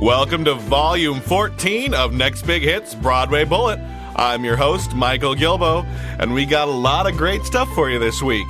Welcome to Volume 14 of Next Big Hits Broadway Bullet. I'm your host, Michael Gilboe, and we got a lot of great stuff for you this week.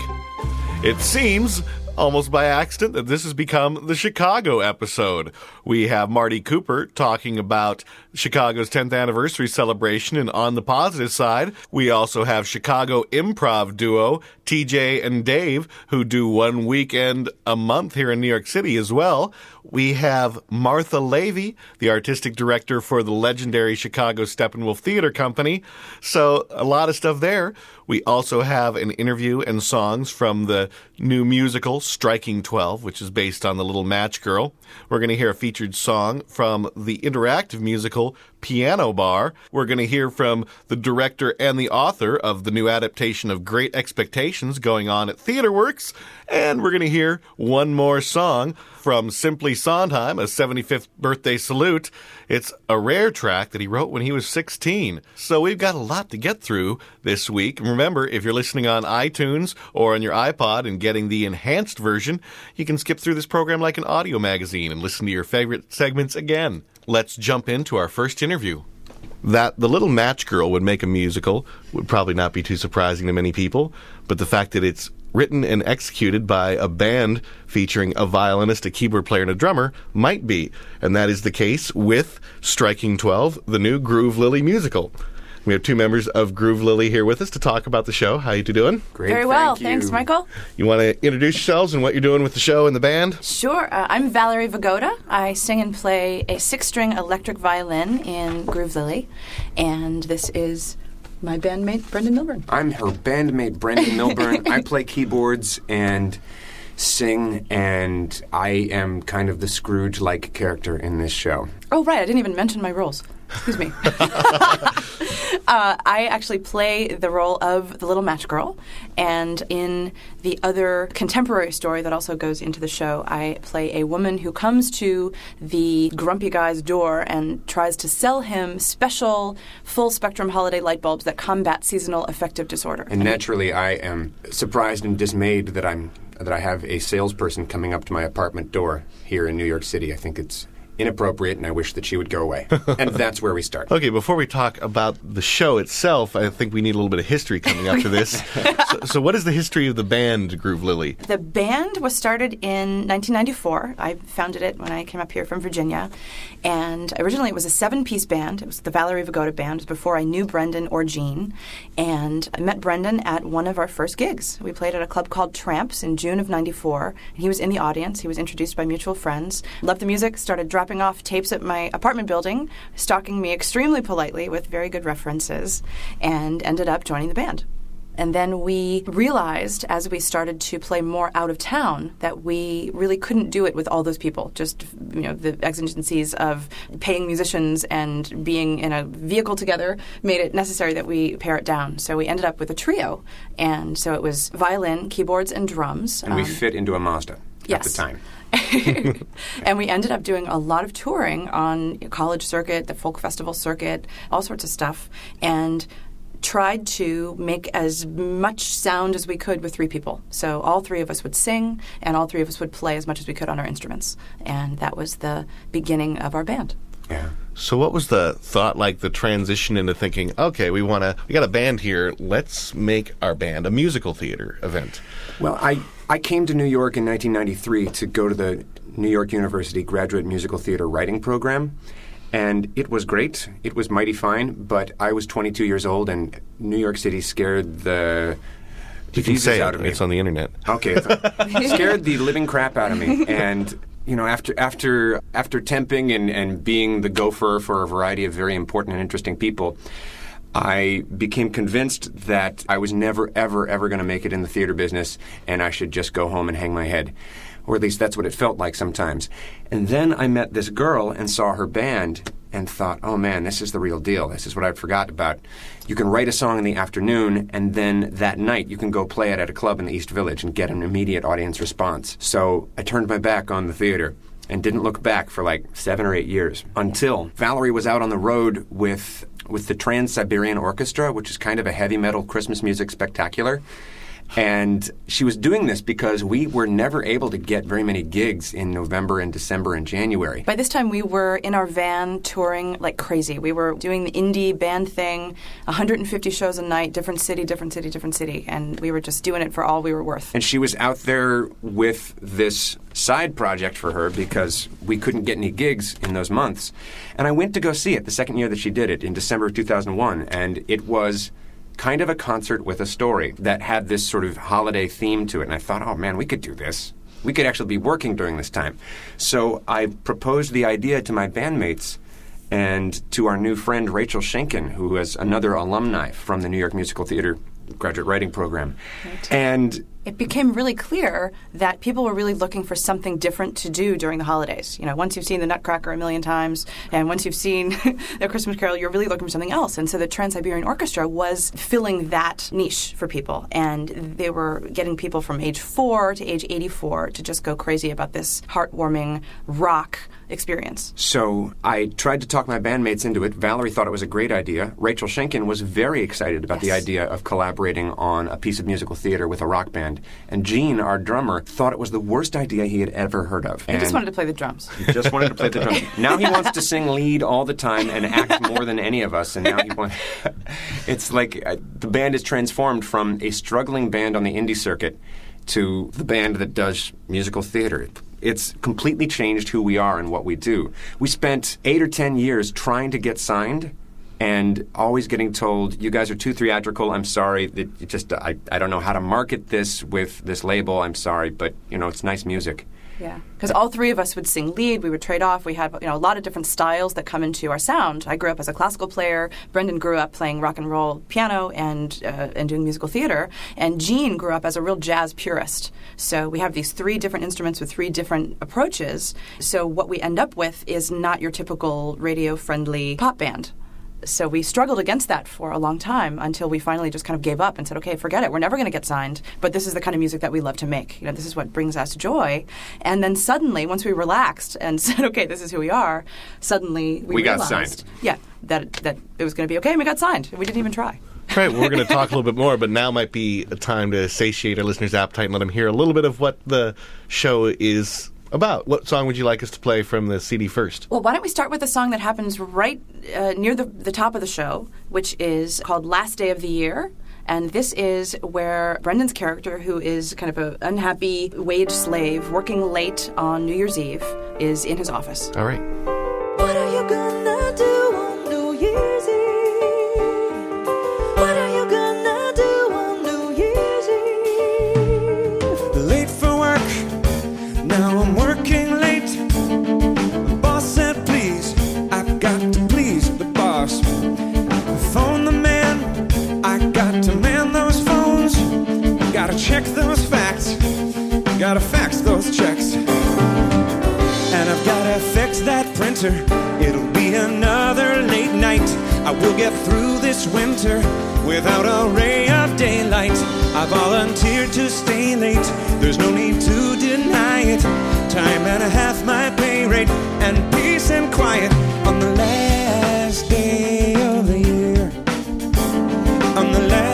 It seems almost by accident that this has become the Chicago episode. We have Marty Cooper talking about Chicago's 10th anniversary celebration, and on the positive side, we also have Chicago improv duo TJ and Dave, who do one weekend a month here in New York City as well. We have Martha Lavey, the artistic director for the legendary Chicago Steppenwolf Theater Company. So, a lot of stuff there. We also have an interview and songs from the new musical Striking 12, which is based on The Little Match Girl. We're going to hear a featured song from the interactive musical Piano Bar. We're going to hear from the director and the author of the new adaptation of Great Expectations going on at TheaterWorks. And we're going to hear one more song from Simply Sondheim, a 75th birthday salute. It's a rare track that he wrote when he was 16. So we've got a lot to get through this week. Remember, if you're listening on iTunes or on your iPod and getting the enhanced version, you can skip through this program like an audio magazine and listen to your favorite segments again. Let's jump into our first interview. That The Little Match Girl would make a musical would probably not be too surprising to many people, but the fact that it's written and executed by a band featuring a violinist, a keyboard player, and a drummer might be. And that is the case with Striking 12, the new Groove Lily musical. We have two members of Groove Lily here with us to talk about the show. How you two doing? Great. Very well. thank. Thanks, Michael. You want to introduce yourselves and what you're doing with the show and the band? Sure. Uh, I'm Valerie Vagoda. I sing and play a six string electric violin in Groove Lily. And this is my bandmate, Brendan Milburn. I'm her bandmate, Brendan Milburn. I play keyboards and sing, and I am kind of the Scrooge like character in this show. Oh, right. I didn't even mention my roles. Excuse me. uh, I actually play the role of the little match girl, and in the other contemporary story that also goes into the show, I play a woman who comes to the grumpy guy's door and tries to sell him special full spectrum holiday light bulbs that combat seasonal affective disorder. And naturally, I am surprised and dismayed that I'm that I have a salesperson coming up to my apartment door here in New York City. I think it's inappropriate, and I wish that she would go away. and that's where we start. Okay, before we talk about the show itself, I think we need a little bit of history coming up to this. so, so, what is the history of the band Groove Lily? The band was started in 1994. I founded it when I came up here from Virginia. And originally it was a seven piece band. It was the Valerie Vagoda band. It was before I knew Brendan or Gene. And I met Brendan at one of our first gigs. We played at a club called Tramps in June of 94. And he was in the audience. He was introduced by mutual friends. Loved the music, started dropping off tapes at my apartment building, stalking me extremely politely with very good references, and ended up joining the band. And then we realized as we started to play more out of town that we really couldn't do it with all those people. Just, you know, the exigencies of paying musicians and being in a vehicle together made it necessary that we pare it down. So we ended up with a trio. And so it was violin, keyboards, and drums. And we um, fit into a Mazda yes. at the time. and we ended up doing a lot of touring on college circuit, the folk festival circuit, all sorts of stuff, and tried to make as much sound as we could with three people. So all three of us would sing, and all three of us would play as much as we could on our instruments, and that was the beginning of our band. Yeah. So, what was the thought like? The transition into thinking, okay, we want to, we got a band here. Let's make our band a musical theater event. Well, I I came to New York in 1993 to go to the New York University Graduate Musical Theater Writing Program. And it was great. It was mighty fine, but I was 22 years old, and New York City scared the you can say out of me. It's on the internet. Okay, scared the living crap out of me, and you know, after after after temping and, and being the gopher for a variety of very important and interesting people, I became convinced that I was never, ever, ever going to make it in the theater business, and I should just go home and hang my head. or at least that's what it felt like sometimes. And then I met this girl and saw her band and thought, oh man, this is the real deal. This is what I'd forgotten about. You can write a song in the afternoon, and then that night you can go play it at a club in the East Village and get an immediate audience response. So I turned my back on the theater and didn't look back for like seven or eight years until Valerie was out on the road with with the Trans Siberian Orchestra, which is kind of a heavy metal Christmas music spectacular. And she was doing this because we were never able to get very many gigs in November and December and January. By this time, we were in our van touring like crazy. We were doing the indie band thing, 150 shows a night, different city, different city, different city. And we were just doing it for all we were worth. And she was out there with this side project for her because we couldn't get any gigs in those months. And I went to go see it the second year that she did it in December of 2001. And it was kind of a concert with a story that had this sort of holiday theme to it. And I thought, oh man, we could do this. We could actually be working during this time. So I proposed the idea to my bandmates and to our new friend Rachel Sheinkin, who is another alumni from the New York Musical Theater graduate writing program. Right. And it became really clear that people were really looking for something different to do during the holidays. You know, once you've seen the Nutcracker a million times, and once you've seen the Christmas Carol, you're really looking for something else. And so the Trans Siberian Orchestra was filling that niche for people, and they were getting people from age four to age 84 to just go crazy about this heartwarming rock experience. So I tried to talk my bandmates into it. Valerie thought it was a great idea. Rachel Sheinkin was very excited about the idea of collaborating on a piece of musical theater with a rock band. And Gene, our drummer, thought it was the worst idea he had ever heard of. He just wanted to play the drums. He just wanted to play the drums. Now he wants to sing lead all the time and act more than any of us. And now he wants. it's like uh, the band is transformed from a struggling band on the indie circuit to the band that does musical theater. It's completely changed who we are and what we do. We spent eight or ten years trying to get signed. And always getting told, you guys are too theatrical. I'm sorry. That just I, I don't know how to market this with this label. I'm sorry, but you know it's nice music. Yeah, because all three of us would sing lead. We would trade off. We had you know a lot of different styles that come into our sound. I grew up as a classical player. Brendan grew up playing rock and roll piano and uh, and doing musical theater. And Gene grew up as a real jazz purist. So we have these three different instruments with three different approaches. So what we end up with is not your typical radio friendly pop band. So we struggled against that for a long time until we finally just kind of gave up and said, okay, forget it. We're never going to get signed, but this is the kind of music that we love to make. You know, this is what brings us joy. And then suddenly, once we relaxed and said, okay, this is who we are, suddenly we, We got signed. Yeah, that that it was going to be okay, and we got signed. We didn't even try. Right, we're going to talk a little bit more, but now might be a time to satiate our listeners' appetite and let them hear a little bit of what the show is about. What song would you like us to play from the CD first? Well, why don't we start with a song that happens right uh, near the, the top of the show, which is called Last Day of the Year. And this is where Brendan's character, who is kind of an unhappy wage slave working late on New Year's Eve, is in his office. All right. Printer. It'll be another late night. I will get through this winter without a ray of daylight. I volunteered to stay late. There's no need to deny it. Time and a half my pay rate and peace and quiet on the last day of the year. On the last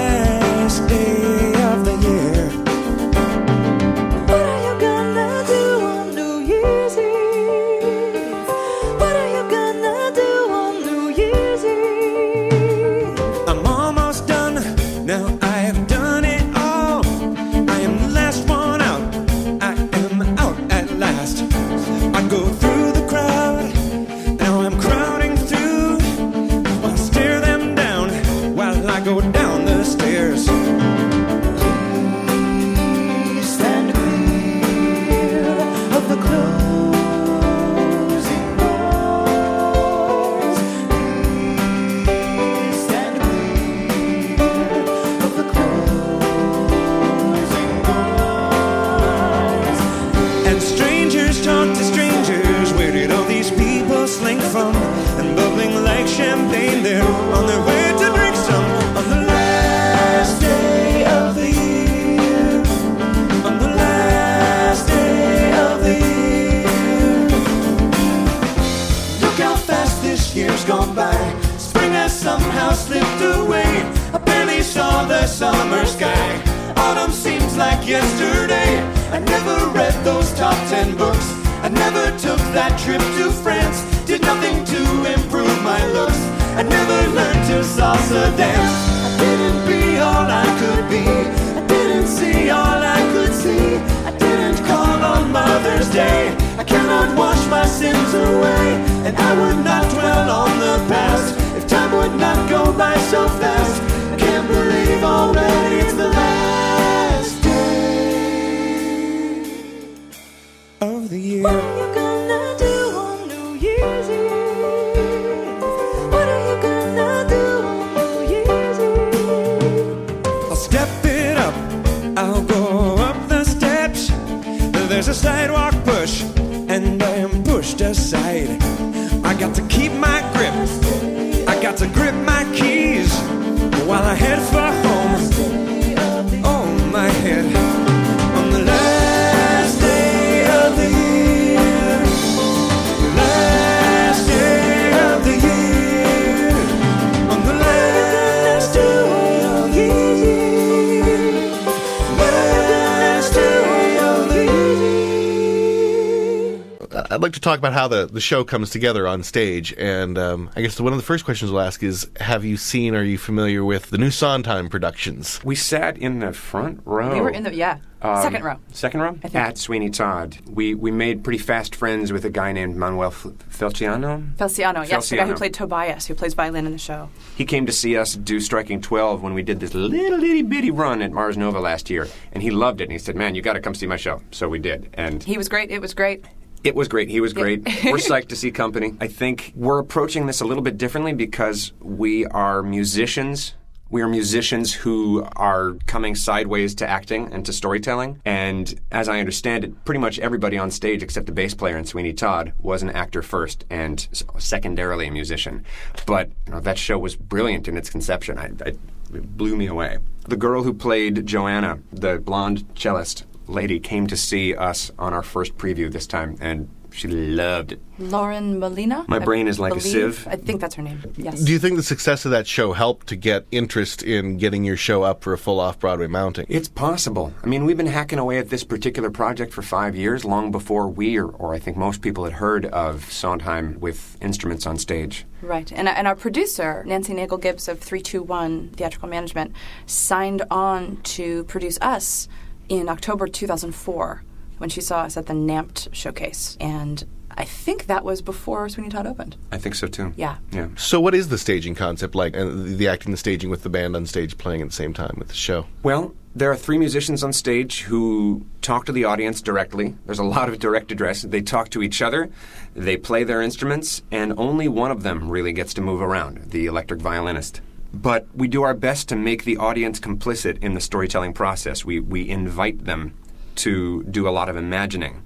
the, the show comes together on stage. And um, I guess one of the first questions we'll ask is Have you seen, are you familiar with the new Sondheim productions? We sat in the front row. We were in the yeah Um, second row. Second row? At Sweeney Todd. We we made pretty fast friends with a guy named Manuel F- Felciano. Felciano, yes, the guy who played Tobias, who plays violin in the show. He came to see us do Striking 12 when we did this little itty bitty run at Ars Nova last year. And he loved it. And he said, Man, you got to come see my show. So we did. And He was great. It was great. It was great. He was great. we're psyched to see company. I think we're approaching this a little bit differently because we are musicians. We are musicians who are coming sideways to acting and to storytelling. And as I understand it, pretty much everybody on stage except the bass player and Sweeney Todd was an actor first and secondarily a musician. But you know, that show was brilliant in its conception. I, I, it blew me away. The girl who played Joanna, the blonde cellist lady, came to see us on our first preview this time, and she loved it. Lauren Molina. My I brain is like a sieve. I think that's her name. Yes. Do you think the success of that show helped to get interest in getting your show up for a full off Broadway mounting? It's possible. I mean, we've been hacking away at this particular project for five years, long before we, or, or I think most people, had heard of Sondheim with instruments on stage. Right. And, and our producer, Nancy Nagel Gibbs of 321 Theatrical Management, signed on to produce us in October 2004 when she saw us at the NAMT showcase. And I think that was before Sweeney Todd opened. I think so too. Yeah. Yeah. So, what is the staging concept like, and the, the acting, the staging with the band on stage playing at the same time with the show? Well, there are three musicians on stage who talk to the audience directly. There's a lot of direct address. They talk to each other, they play their instruments, and only one of them really gets to move around the electric violinist. But we do our best to make the audience complicit in the storytelling process. We, we invite them to do a lot of imagining.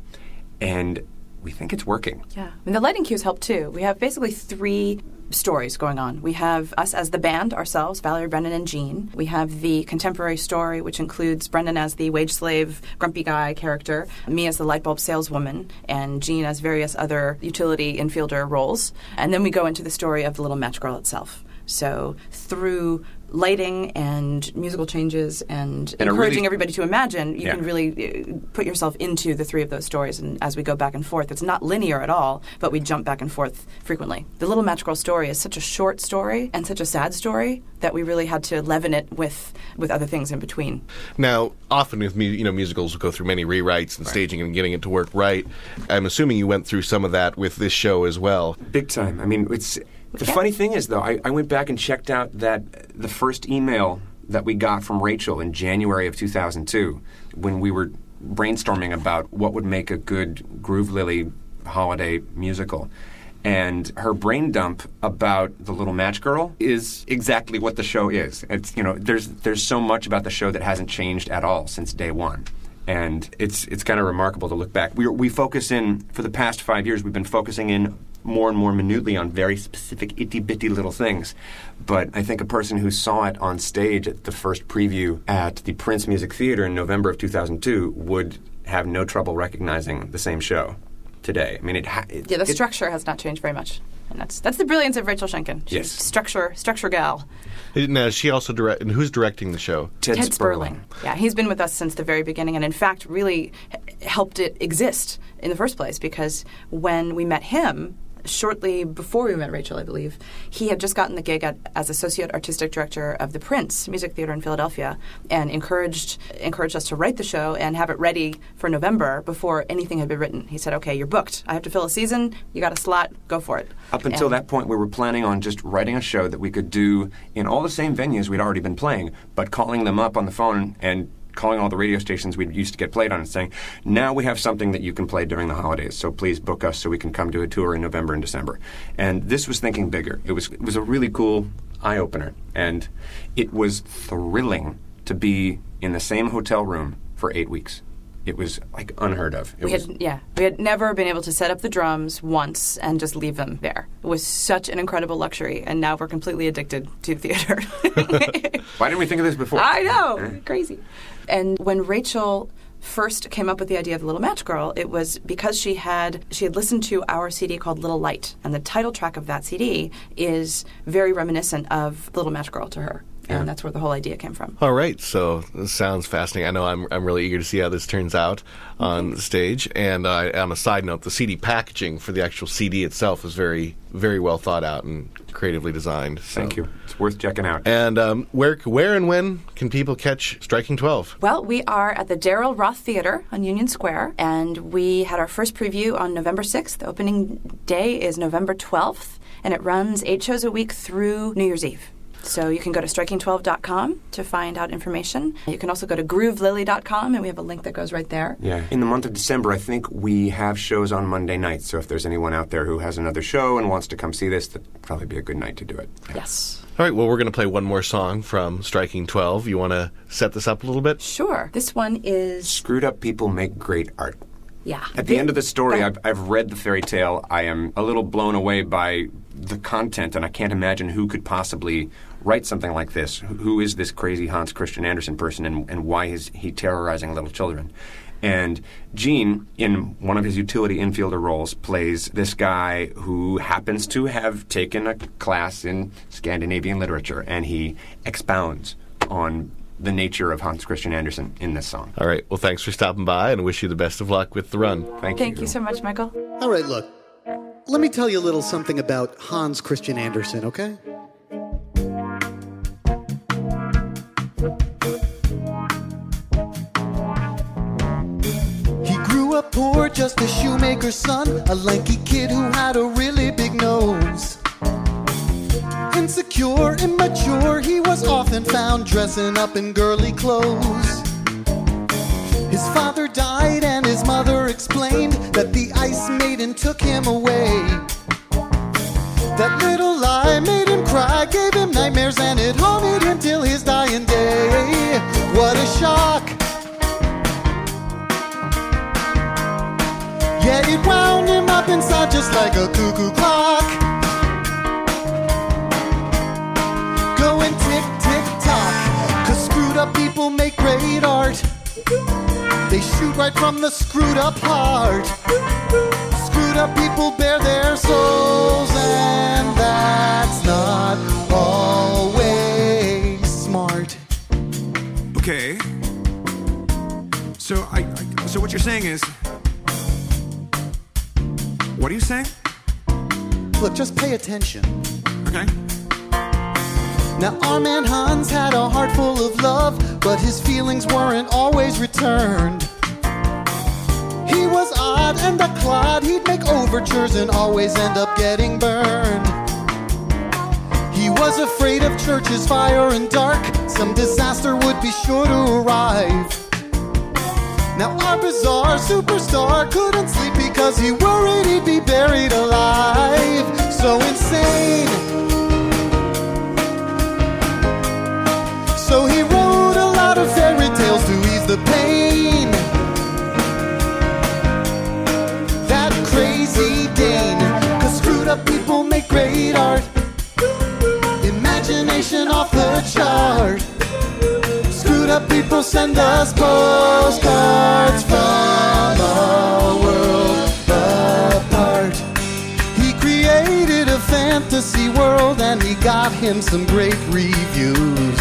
And we think it's working. Yeah. And the lighting cues help too. We have basically three stories going on. We have us as the band ourselves, Valerie, Brendan, and Gene. We have the contemporary story, which includes Brendan as the wage slave, grumpy guy character, me as the light bulb saleswoman, and Gene as various other utility infielder roles. And then we go into the story of the little match girl itself. So through lighting and musical changes and, And encouraging really- everybody to imagine, you Yeah. can really uh, put yourself into the three of those stories. And as we go back and forth, it's not linear at all, but we jump back and forth frequently. The Little Match Girl story is such a short story and such a sad story that we really had to leaven it with with other things in between. Now, often with mu- you know musicals go through many rewrites and staging and getting it to work right. I'm assuming you went through some of that with this show as well. Big time. I mean, it's the funny thing is though. I, I went back and checked out that the first email that we got from Rachel in January of 2002, when we were brainstorming about what would make a good Groove Lily holiday musical. And her brain dump about the little match girl is exactly what the show is. It's you know, there's there's so much about the show that hasn't changed at all since day one and it's it's kind of remarkable to look back. We we focus in for the past five years. We've been focusing in more and more minutely on very specific itty bitty little things. But I think a person who saw it on stage at the first preview at the Prince Music Theater in November of 2002 would have no trouble recognizing the same show today. I mean, it. Ha- it Yeah, the it- structure has not changed very much, and that's that's the brilliance of Rachel Sheinkin. She's Yes. structure structure gal. Now, she also direct, and who's directing the show? Ted, Ted Sperling. Yeah, he's been with us since the very beginning, and in fact, really helped it exist in the first place because when we met him. Shortly before we met Rachel, I believe, he had just gotten the gig at, as associate artistic director of the Prince Music Theater in Philadelphia, and encouraged encouraged us to write the show and have it ready for November before anything had been written. He said, "Okay, you're booked. I have to fill a season. You got a slot. Go for it." Up until And- that point, we were planning on just writing a show that we could do in all the same venues we'd already been playing, but calling them up on the phone and calling all the radio stations we used to get played on and saying, now we have something that you can play during the holidays, so please book us so we can come do a tour in November and December. And this was thinking bigger. It was, it was a really cool eye opener, and it was thrilling to be in the same hotel room for eight weeks. It was like unheard of. It We was, had, yeah, we had never been able to set up the drums once and just leave them there. It was such an incredible luxury, and now we're completely addicted to theater. why didn't we think of this before? I know, crazy. And when Rachel first came up with the idea of Little Match Girl, it was because she had she had listened to our CD called Little Light, and the title track of that CD is very reminiscent of Little Match Girl to her, Yeah. and that's where the whole idea came from. All right, so this sounds fascinating. I know I'm, I'm really eager to see how this turns out on stage. And uh, on a side note, the CD packaging for the actual CD itself is very, very well thought out and creatively designed. so- Thank you. It's worth checking out. And um, where, where and when can people catch Striking Twelve? Well, we are at the Daryl Roth Theater on Union Square, and we had our first preview on November 6th. The opening day is November 12th, and it runs eight shows a week through New Year's Eve. So you can go to striking12.com to find out information. You can also go to groovelily.com, and we have a link that goes right there. Yeah. In the month of December, I think we have shows on Monday nights. So if there's anyone out there who has another show and wants to come see this, that'd probably be a good night to do it. Yes. All right, well, we're going to play one more song from Striking Twelve. You want to set this up a little bit? Sure. This one is, Screwed up people make great art. yeah. At the end of the story, I've, I've read the fairy tale. I am a little blown away by the content, and I can't imagine who could possibly write something like this. Who- Who is this crazy Hans Christian Andersen person, and, and why is he terrorizing little children? And Gene, in one of his utility infielder roles, plays this guy who happens to have taken a class in Scandinavian literature, and he expounds on the nature of Hans Christian Andersen in this song. All right, well, thanks for stopping by and wish you the best of luck with the run. Thank you. Thank you so much, Michael. All right, look. Let me tell you a little something about Hans Christian Andersen, okay? He grew up poor, just a shoemaker's son, a lanky kid who had a really big nose. Insecure, immature, he was often found dressing up in girly clothes. His father died, and his mother explained that the ice maiden took him away. That little lie made him cry, gave him nightmares, and it haunted him till his dying day. What a shock! Yet it wound him up inside just like a cuckoo clock. Right from the screwed up heart. Screwed up people bear their souls, and that's not always smart. Okay. So I, I so what you're saying is What are you saying? Look, just pay attention. Okay. Now, our man Hans had a heart full of love, but his feelings weren't always returned. And a clod, he'd make overtures and always end up getting burned. He was afraid of churches, fire, and dark. Some disaster would be sure to arrive. Now, our bizarre superstar couldn't sleep because he worried he'd be buried alive. So insane. So he wrote a lot of fairy tales to ease the pain. Dane. Cause screwed up people make great art. Imagination off the chart. Screwed up people send us postcards from a world apart. He created a fantasy world and he got him some great reviews.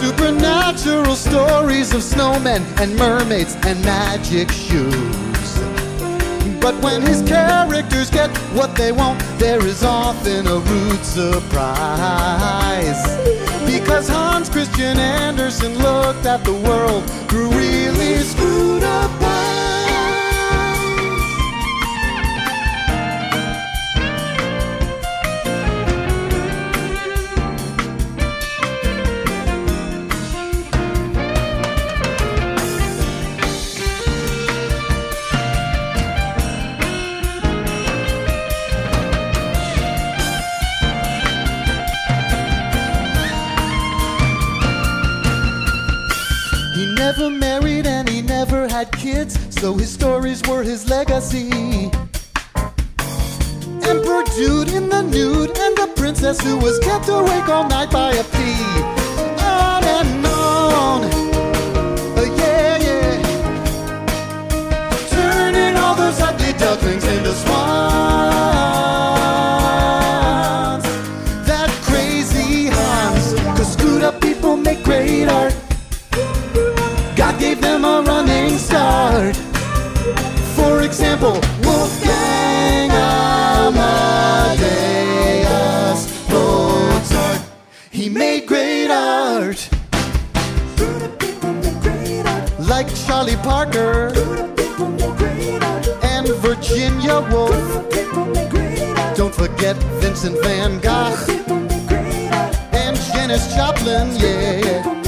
Supernatural stories of snowmen and mermaids and magic shoes. But when his characters get what they want, there is often a rude surprise. Because Hans Christian Andersen looked at the world through really screwed up eyes. Never married and he never had kids, so his stories were his legacy. Emperor Dude in the nude and a princess who was kept awake all night by a pea. On and on. Uh, yeah, yeah. Turning all those ugly ducklings A running start. For example, Wolfgang Amadeus Mozart. He made great art. Like Charlie Parker and Virginia Woolf. Don't forget Vincent Van Gogh and Janis Joplin, yeah.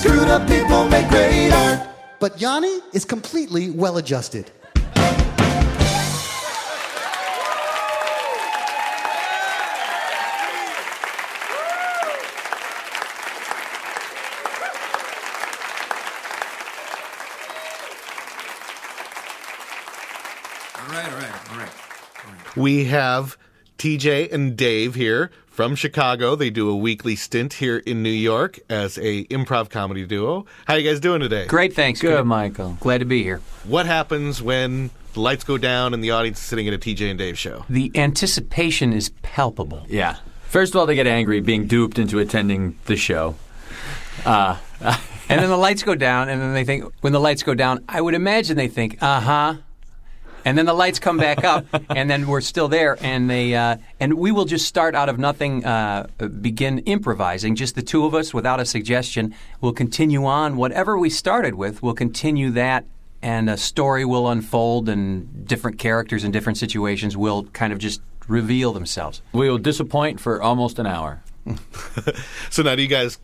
Screwed up people make great art. But Yanni is completely well adjusted. All right, all right, all right. We have TJ and Dave here from Chicago. They do a weekly stint here in New York as a improv comedy duo. How you guys doing today? Great, thanks. Good, Michael. Glad to be here. What happens when the lights go down and the audience is sitting at a TJ and Dave show? The anticipation is palpable. Yeah. First of all, they get angry being duped into attending the show. Uh, And then the lights go down, and then they think, when the lights go down, I would imagine they think, uh huh. And then the lights come back up, and then we're still there, and they uh, and we will just start out of nothing, uh, begin improvising, just the two of us without a suggestion. We'll continue on whatever we started with. We'll continue that, and a story will unfold, and different characters in different situations will kind of just reveal themselves. we will disappoint for almost an hour. So now, do you guys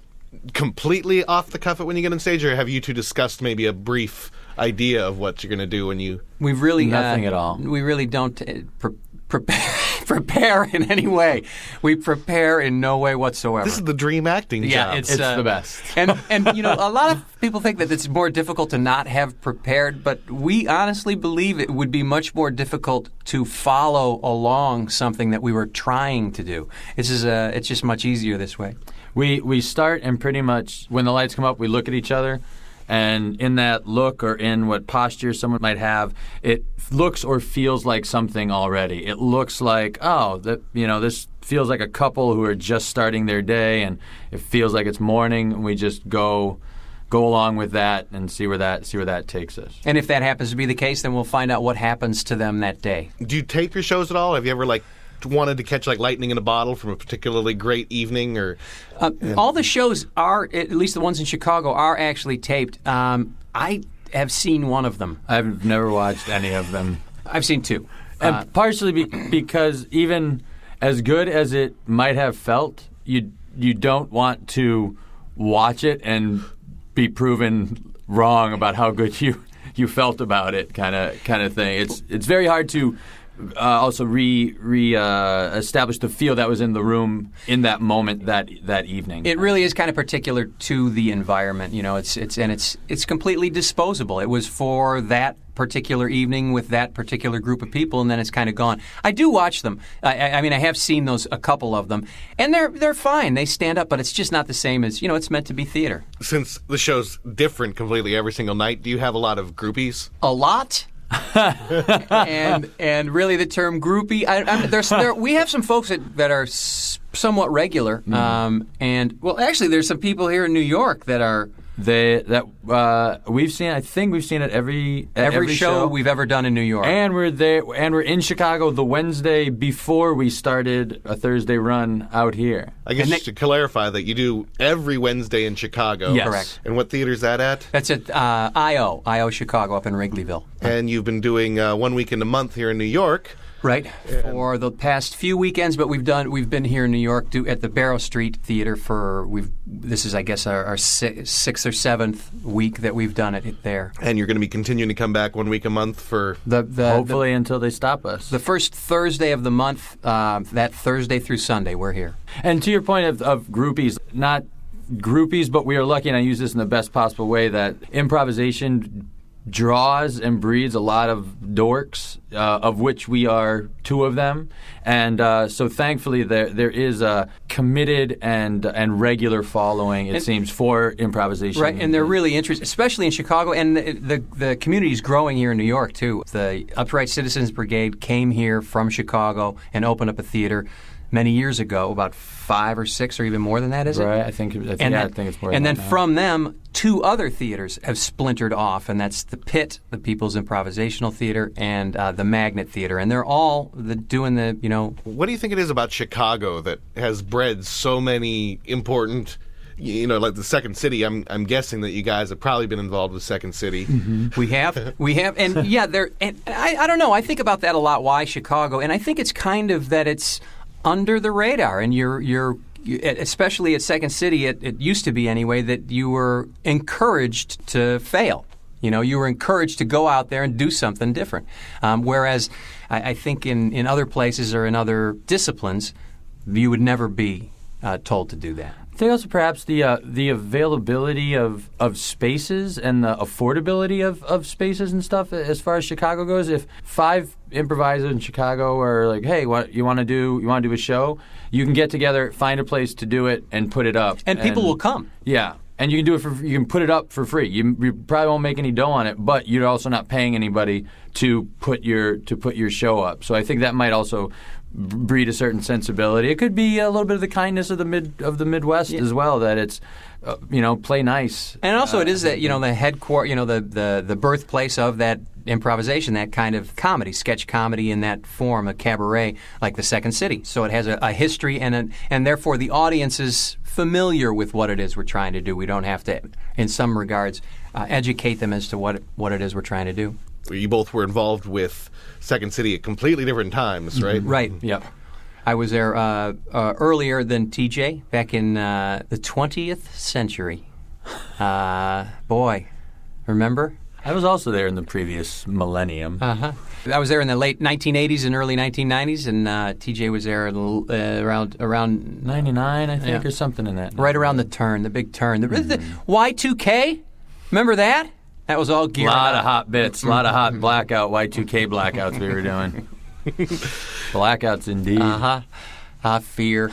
completely off the cuff it when you get on stage, or have you two discussed maybe a brief idea of what you're going to do when you? We really Nothing uh, at all. We really don't uh, pre- prepare prepare in any way. We prepare in no way whatsoever. This is the dream acting yeah, job. it's, It's uh, the best. and and you know, a lot of people think that it's more difficult to not have prepared, but we honestly believe it would be much more difficult to follow along something that we were trying to do. This is uh, it's just much easier this way. We we start and pretty much when the lights come up, we look at each other, and in that look or in what posture someone might have, it looks or feels like something already. It looks like oh, that you know this feels like a couple who are just starting their day, and it feels like it's morning, and we just go go along with that and see where that see where that takes us. And if that happens to be the case, then we'll find out what happens to them that day. do you tape your shows at all? Have you ever like wanted to catch like lightning in a bottle from a particularly great evening, or Uh, All the shows are, at least the ones in Chicago, are actually taped. Um, I have seen one of them. I've never watched any of them. I've seen two. And Uh, partially be, because even as good as it might have felt, you you don't want to watch it and be proven wrong about how good you you felt about it, kind of kind of thing. It's it's very hard to uh, also re re uh, establish the feel that was in the room in that moment that that evening. It really is kind of particular to the environment. You know, it's it's and it's it's completely disposable. It was for that particular evening with that particular group of people, and then it's kind of gone. I do watch them. I, I- I mean, I have seen those a couple of them, and they're they're fine. They stand up, but it's just not the same as you know. It's meant to be theater. Since the show's different completely every single night, do you have a lot of groupies? A lot. And and really the term groupie. I, I, there's there, we have some folks that, that are s- somewhat regular, um, and well, actually, there's some people here in New York that are they that uh, we've seen. I think we've seen it every at every, show, we've ever done in New York. And we're there, and we're in Chicago the Wednesday before we started a Thursday run out here. I guess And they- to clarify that you do every Wednesday in Chicago. Yes. Correct. And what theater is that at? That's at uh, IO, IO Chicago up in Wrigleyville. And you've been doing uh, one weekend a month here in New York. Right. For the past few weekends, but we've done we've been here in New York do, at the Barrow Street Theater for we've this is I guess our, our si- sixth or seventh week that we've done it there. And you're going to be continuing to come back one week a month for. The the Hopefully, until they stop us. the, the first Thursday of the month, uh, that Thursday through Sunday, we're here. And to your point of, of groupies, not groupies, but we are lucky, and I use this in the best possible way, that improvisation draws and breeds a lot of dorks, uh, of which we are two of them. And uh, so thankfully, there there is a committed and and regular following, it And- seems, for improvisation. Right, and they're really interested, especially in Chicago, and the, the the community is growing here in New York too. The Upright Citizens Brigade came here from Chicago and opened up a theater many years ago, about five or six or even more than that, is it? Right, I think, I think, and yeah, then, I think it's more and than then that. from them, two other theaters have splintered off, and that's the Pit, the People's Improvisational Theater, and uh, the Magnet Theater, and they're all the, doing the you know What do you think it is about Chicago that has bred so many important. You know, like the Second City. I'm I'm guessing that you guys have probably been involved with Second City. We have, we have, and yeah, there. And I, I don't know. I think about that a lot. Why Chicago? And I think it's kind of that it's under the radar, and you're you're. Especially at Second City, it, it used to be anyway that you were encouraged to fail. You know, you were encouraged to go out there and do something different. Um, whereas, I, I think in, in other places or in other disciplines, you would never be uh, told to do that. I think also perhaps the uh, the availability of, of spaces and the affordability of, of spaces and stuff as far as Chicago goes. If five improvisers in Chicago are like, "Hey, what you want to do? You want to do a show?" You can get together, find a place to do it, and put it up. And people will come. Yeah, and you can do it for you can put it up for free. You, you probably won't make any dough on it, but you're also not paying anybody to put your to put your show up. So I think that might also breed a certain sensibility. It could be a little bit of the kindness of the mid of the Midwest as well. That it's uh, you know play nice. And also, it is that you know the headquarter, you know the, the the birthplace of that improvisation, that kind of comedy, sketch comedy in that form, a cabaret like the Second City. So it has a, a history, and a, and therefore the audience is familiar with what it is we're trying to do. We don't have to, in some regards, uh, educate them as to what what it is we're trying to do. You both were involved with Second City at completely different times, right? Right. Yep. I was there uh, uh, earlier than TJ back in uh, the 20th century. Uh, boy, remember? I was also there in the previous millennium. Uh huh. I was there in the late 1980s and early 1990s, and uh, TJ was there uh, around around Ninety nine, I think, Yeah. or something in that. right around the turn, the big turn, the, the Y2K. Remember that? That was all A lot up. of hot bits, a lot of hot blackout, Y2K blackouts we were doing. Blackouts indeed. Uh huh. Ah, fear.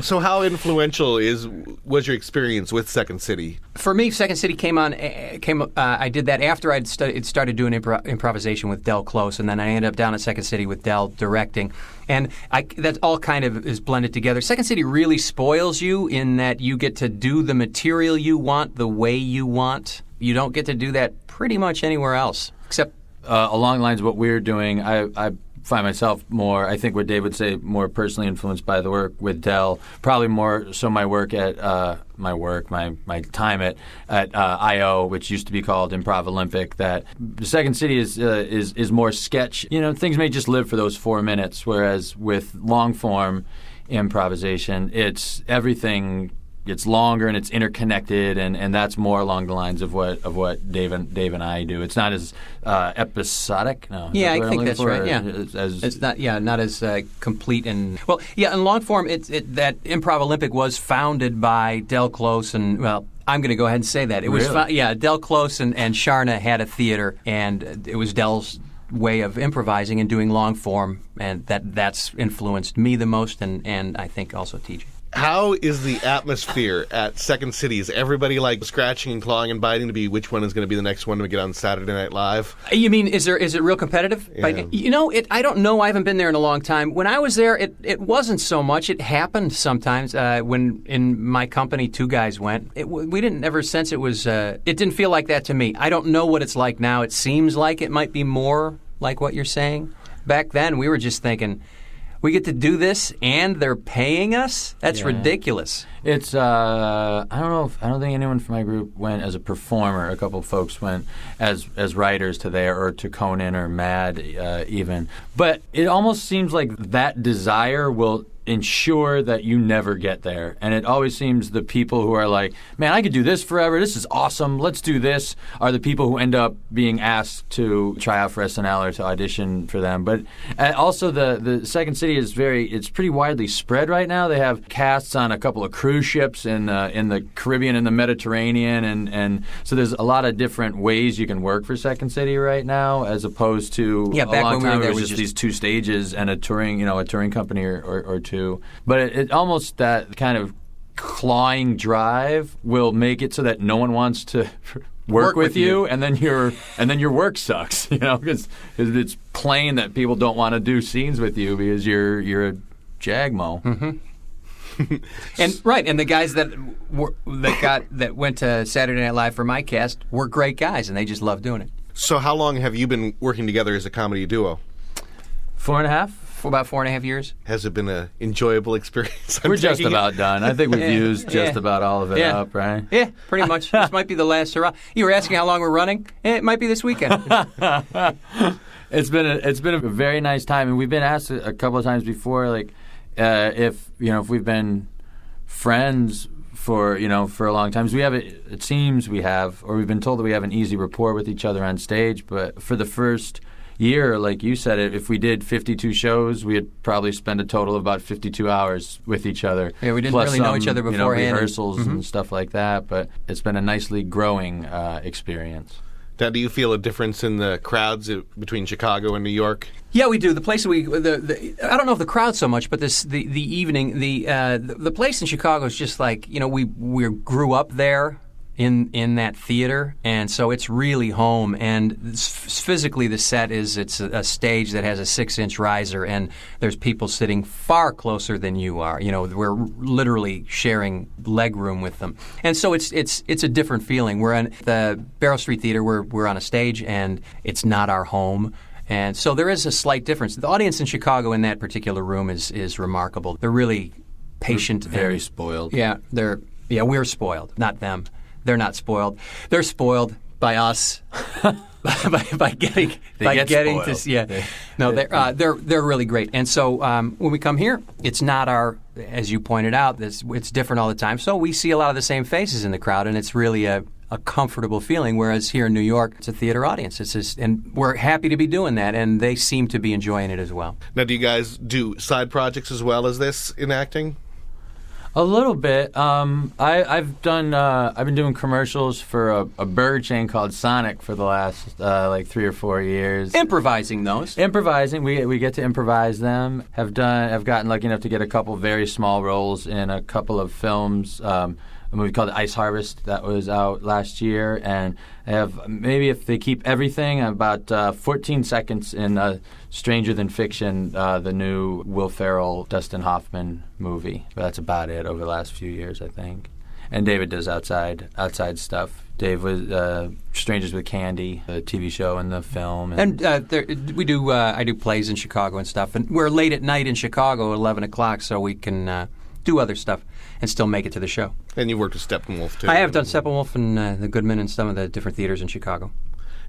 So, how influential is was your experience with Second City? For me, Second City came on. Uh, came. Uh, I did that after I'd stu- started doing impro- improvisation with Del Close, and then I ended up down at Second City with Del directing, and I, that all kind of is blended together. Second City really spoils you in that you get to do the material you want the way you want. You don't get to do that pretty much anywhere else, except uh, along the lines of what we're doing, I, I find myself more, I think what Dave would say, more personally influenced by the work with Del. Probably more so my work at, uh, my work, my, my time at, at uh, IO, which used to be called Improv Olympic, that the Second City is, uh, is, is more sketch. You know, things may just live for those four minutes, whereas with long form improvisation, it's everything it's longer and it's interconnected, and, and that's more along the lines of what of what Dave and Dave and I do. It's not as uh, episodic. No, Yeah, I think that's for? right. Yeah, As, as- it's not. Yeah, not as uh, complete and well. Yeah, in long form, it, it that Improv Olympic was founded by Del Close and well. I'm going to go ahead and say that it was, Really? fo- yeah. Del Close and, and Charna had a theater, and it was Del's way of improvising and doing long form, and that that's influenced me the most, and, and I think also TJ. How is the atmosphere at Second City? Is everybody like scratching and clawing and biting to be which one is going to be the next one to get on Saturday Night Live? You mean is there is it real competitive? But, you know, it. I don't know. I haven't been there in a long time. When I was there, it, it wasn't so much. It happened sometimes. Uh, when in my company, two guys went. It, we didn't ever sense it was. Uh, it didn't feel like that to me. I don't know what it's like now. It seems like it might be more like what you're saying. Back then, we were just thinking. We get to do this, and they're paying us. That's Yeah. ridiculous. It's uh, I don't know. If, I don't think anyone from my group went as a performer. A couple of folks went as as writers to there or to Conan or Mad uh, even. But it almost seems like that desire will ensure that you never get there. And it always seems the people who are like, "Man, I could do this forever. This is awesome. Let's do this." Are the people who end up being asked to try out for SNL or to audition for them. But uh, also the the Second City is very it's pretty widely spread right now. They have casts on a couple of cruise ships in uh, in the Caribbean and the Mediterranean, and and so there's a lot of different ways you can work for Second City right now, as opposed to Yeah, a back long when we were there, was just, just- these two stages and a touring you know a touring company or, or, or two. But it, it almost that kind of clawing drive will make it so that no one wants to. Work, Work with, with you, you. and then your and then your work sucks, you know, because it's plain that people don't want to do scenes with you because you're you're a jagmo. And right, and the guys that were, that got that went to Saturday Night Live for my cast were great guys, and they just love doing it. So, how long have you been working together as a comedy duo? Four and a half. For about four and a half years. Has it been an enjoyable experience? I'm We're just taking it. about done. I think we've Yeah. used just Yeah. about all of it Yeah. up, right? Yeah, pretty much. this might be the last hurrah. You were asking how long we're running. Eh, It might be this weekend. It's been a, it's been a very nice time, and we've been asked a, a couple of times before, like uh, if you know if we've been friends for you know for a long time. So we have it. Seems we have, or we've been told that we have an easy rapport with each other on stage. But for the first year, like you said, if we did 52 shows, we'd probably spend a total of about 52 hours with each other. Yeah, we didn't plus really know each other you know, beforehand. rehearsals Mhm. and stuff like that. But it's been a nicely growing uh, experience. Now, do you feel a difference in the crowds uh, between Chicago and New York? Yeah, we do. The place we the, the I don't know if the crowd so much, but this the the evening the uh, the, the place in Chicago is just like you know we we grew up there in in that theater, and so it's really home. And physically, the set is it's a, a stage that has a six inch riser, and there's people sitting far closer than you are. You know, we're literally sharing leg room with them, and so it's it's it's a different feeling. We're in the Barrow Street Theater. We're we're on a stage, and it's not our home. And so there is a slight difference. The audience in Chicago in that particular room is is remarkable. They're really patient, Very and- spoiled. Yeah, they're yeah we're spoiled, not them. They're not spoiled. They're spoiled by us. by, by getting They by get getting spoiled. to yeah They- no they're uh, they're they're really great and so um, when we come here it's not our as you pointed out this it's different all the time so we see a lot of the same faces in the crowd and it's really a a comfortable feeling, whereas here in New York, it's a theater audience. It's just, and we're happy to be doing that, and they seem to be enjoying it as well. Now, do you guys do side projects as well as this in acting? A little bit. Um, I, I've done. Uh, I've been doing commercials for a, a burger chain called Sonic for the last uh, like three or four years. Improvising those. Improvising, we we get to improvise them. Have done. Have gotten lucky enough to get a couple very small roles in a couple of films. Um, a movie called Ice Harvest that was out last year, and I have maybe if they keep everything about uh, 14 seconds in uh, Stranger Than Fiction, uh, the new Will Ferrell Dustin Hoffman movie. But that's about it over the last few years, I think. And David does outside outside stuff. Dave was uh, Strangers with Candy, the TV show and the film, And uh, there, we do. Uh, I do plays in Chicago and stuff, and we're late at night in Chicago eleven o'clock, so we can uh, do other stuff and still make it to the show. And you worked with Steppenwolf too. I have done Steppenwolf and uh, the Goodman and some of the different theaters in Chicago.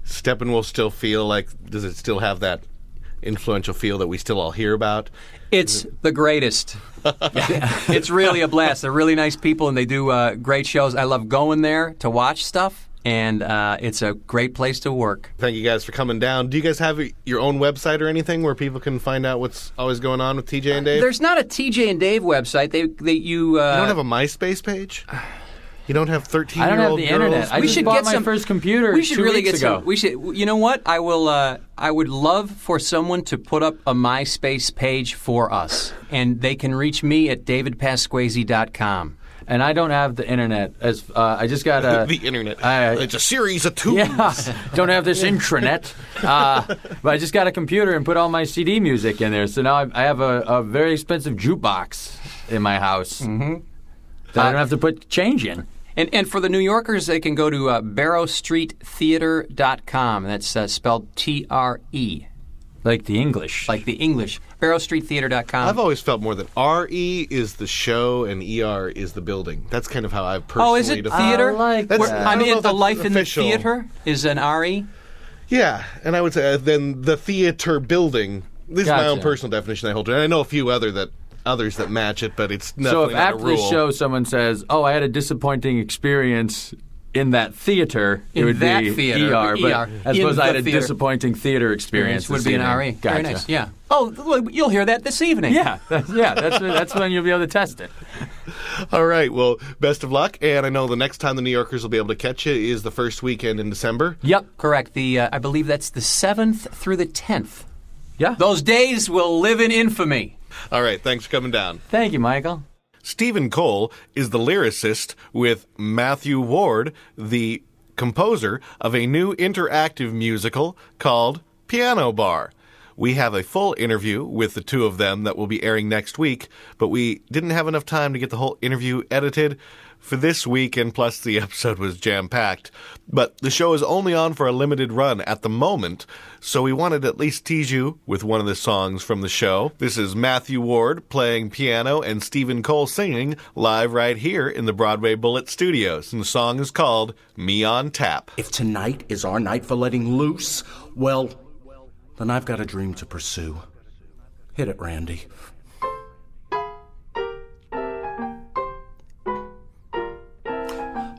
Steppenwolf still feel like does it still have that influential feel that we still all hear about. It's the greatest. it's really a blast. They're really nice people, and they do uh, great shows. I love going there to watch stuff, and uh, it's a great place to work. Thank you guys for coming down. Do you guys have your own website or anything where people can find out what's always going on with TJ and Dave? There's not a TJ and Dave website. They, they you. Uh, you don't have a MySpace page? You don't have 13 I don't year have old the girls? internet. I we just should bought get my some first computer We should two really weeks get ago. some. We should. You know what? I will. Uh, I would love for someone to put up a MySpace page for us, and they can reach me at davidpasquesi.com. and I don't have the internet. As uh, I just got a the internet. I- it's a series of tubes. Yeah, don't have this intranet. Uh, but I just got a computer and put all my CD music in there. So now I, I have a, a very expensive jukebox in my house mm-hmm. that I don't have to put change in. And, and for the New Yorkers, they can go to uh, barrowstreettheater.com. That's uh, spelled T R E, Like the English. like the English. barrowstreettheater.com. I've always felt more that RE is the show and ER is the building. That's kind of how I've personally oh, is it defined theater? I like That's- Where- I I don't know mean, if the that's life in the official. theater is an RE. Yeah, and I would say uh, then the theater building. This is my own personal definition I hold to. And I know a few other that others that match it, but it's so definitely if not after a rule. the show someone says, "Oh, I had a disappointing experience in that theater," it In would that be theater, ER. But ER. I In suppose I had a theater. disappointing theater experience. This would this be an evening. RE. Gotcha. Very nice. Yeah. Oh, you'll hear that this evening. Yeah, that's, yeah. That's that's when you'll be able to test it. All right, well, best of luck. And I know the next time the New Yorkers will be able to catch you is the first weekend in December. Yep, correct. The uh, I believe that's the seventh through the tenth. Yeah. Those days will live in infamy. All right, thanks for coming down. Thank you, Michael. Stephen Cole is the lyricist with Matthew Ward, the composer of a new interactive musical called Piano Bar. We have a full interview with the two of them that will be airing next week, but we didn't have enough time to get the whole interview edited for this week, and plus the episode was jam packed. But the show is only on for a limited run at the moment, so we wanted at least tease you with one of the songs from the show. This is Matthew Ward playing piano and Stephen Cole singing live right here in the Broadway Bullet Studios. And the song is called Me on Tap. If tonight is our night for letting loose, well, then I've got a dream to pursue. Hit it, Randy.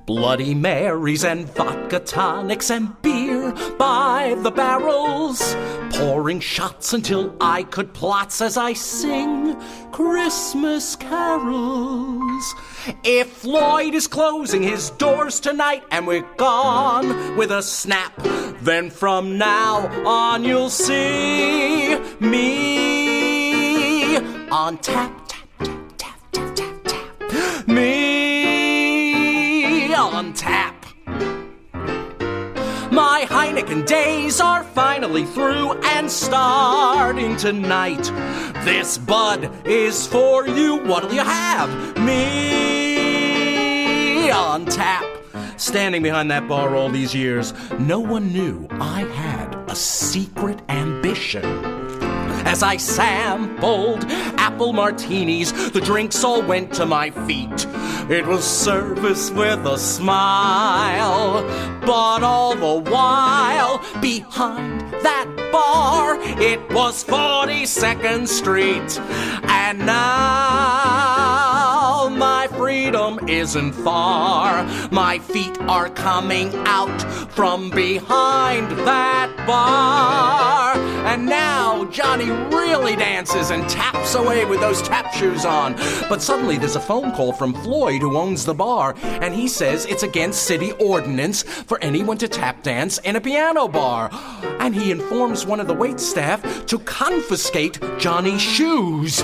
Bloody Marys and vodka tonics and beer by the barrels. Pouring shots until I could plots as I sing Christmas carols. If Floyd is closing his doors tonight and we're gone with a snap, then from now on you'll see me on tap, tap, tap, tap, tap, tap, tap. Me on tap. My Heineken days are finally through and starting tonight. This bud is for you. What'll you have? Me on tap. Standing behind that bar all these years, no one knew I had a secret ambition. As I sampled apple martinis, the drinks all went to my feet. It was service with a smile, but all the while, behind that bar, it was 42nd Street. And now freedom isn't far. My feet are coming out from behind that bar. And now Johnny really dances and taps away with those tap shoes on. But suddenly there's a phone call from Floyd, who owns the bar, and he says it's against city ordinance for anyone to tap dance in a piano bar. And he informs one of the wait staff to confiscate Johnny's shoes.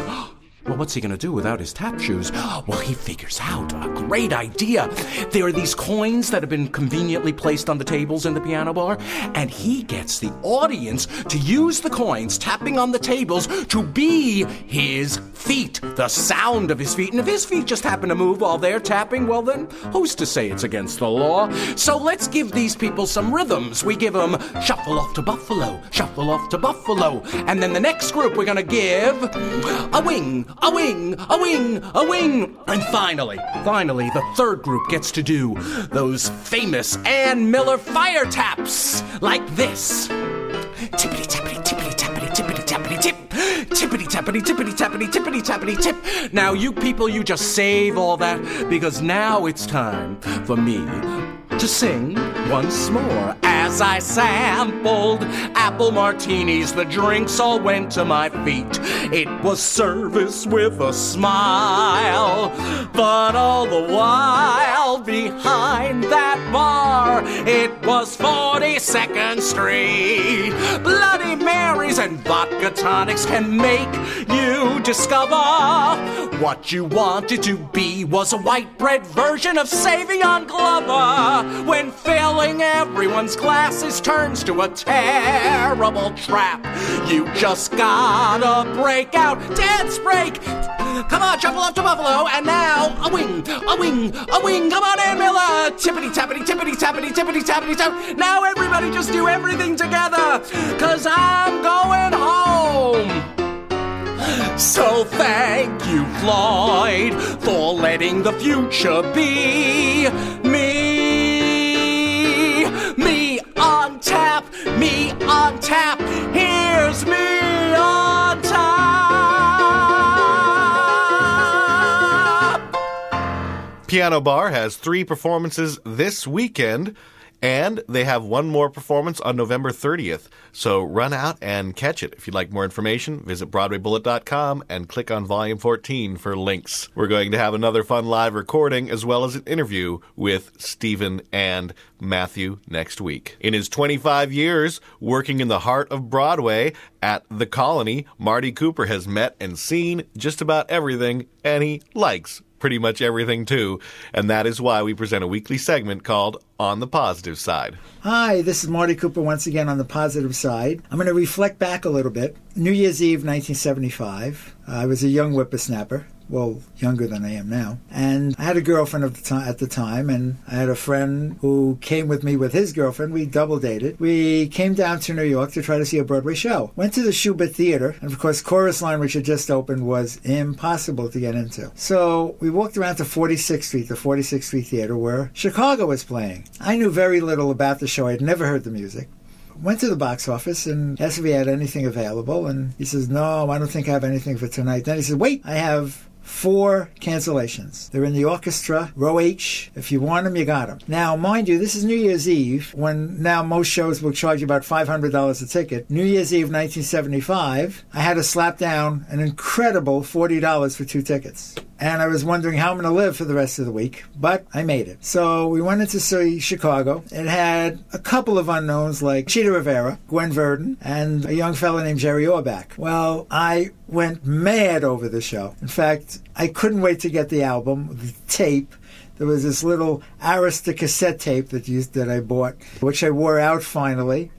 Well, what's he going to do without his tap shoes? Well, he figures out a great idea. There are these coins that have been conveniently placed on the tables in the piano bar, and he gets the audience to use the coins tapping on the tables to be his feet, the sound of his feet. And if his feet just happen to move while they're tapping, well, then who's to say it's against the law? So let's give these people some rhythms. We give them shuffle off to Buffalo, shuffle off to Buffalo. And then the next group we're going to give a wing, a wing, a wing, a wing. And finally, finally, the third group gets to do those famous Ann Miller fire taps like this. Tippity tappity tippity tappity tippity tap. tappity tippity tappity tippity tappity tip. Now, you people, you just save all that because now it's time for me to sing once more. As I sampled apple martinis, the drinks all went to my feet. It was service with a smile, but all the while behind that bar, it was 42nd Street. Bloody Marys and vodka tonics can make you discover what you wanted to be was a white bread version of Savion Glover. When filling everyone's glasses turns to a terrible trap, you just gotta break out, dance break. Come on, shuffle up to Buffalo, and now a wing, a wing, a wing. Come on in, Miller. Tippity tappity, tippity tappity, tippity tappity tap. Now everybody just do everything together, cause I'm going home. So thank you, Floyd, for letting the future be me. Me on tap. Here's me on tap. Piano Bar has three performances this weekend, and they have one more performance on November 30th. So run out and catch it. If you'd like more information, visit BroadwayBullet.com and click on Volume 14 for links. We're going to have another fun live recording as well as an interview with Stephen and Matthew next week. In his 25 years working in the heart of Broadway at the Colony, Marty Cooper has met and seen just about everything, and he likes pretty much everything too. And that is why we present a weekly segment called On the Positive Side. Hi, this is Marty Cooper once again on the positive side. I'm going to reflect back a little bit. New Year's Eve, 1975. I was a young whippersnapper. Well, younger than I am now. And I had a girlfriend at the, ti- at the time, and I had a friend who came with me with his girlfriend. We double dated. We came down to New York to try to see a Broadway show. Went to the Shubert Theater, and of course, Chorus Line, which had just opened, was impossible to get into. So we walked around to 46th Street, the 46th Street Theater, where Chicago was playing. I knew very little about the show. I'd never heard the music went to the box office and asked if he had anything available. And he says, No, I don't think I have anything for tonight. Then he said, Wait, I have four cancellations. They're in the orchestra, row H. If you want them, you got them. Now, mind you, this is New Year's Eve when now most shows will charge you about $500 a ticket. New Year's Eve 1975, I had to slap down an incredible $40 for two tickets. And I was wondering how I'm going to live for the rest of the week, but I made it. So we went into see Chicago. It had a couple of unknowns like Chita Rivera, Gwen Verdon, and a young fellow named Jerry Orbach. Well, I went mad over the show. In fact, I couldn't wait to get the album, the tape. There was this little Arista cassette tape that used that I bought, which I wore out finally.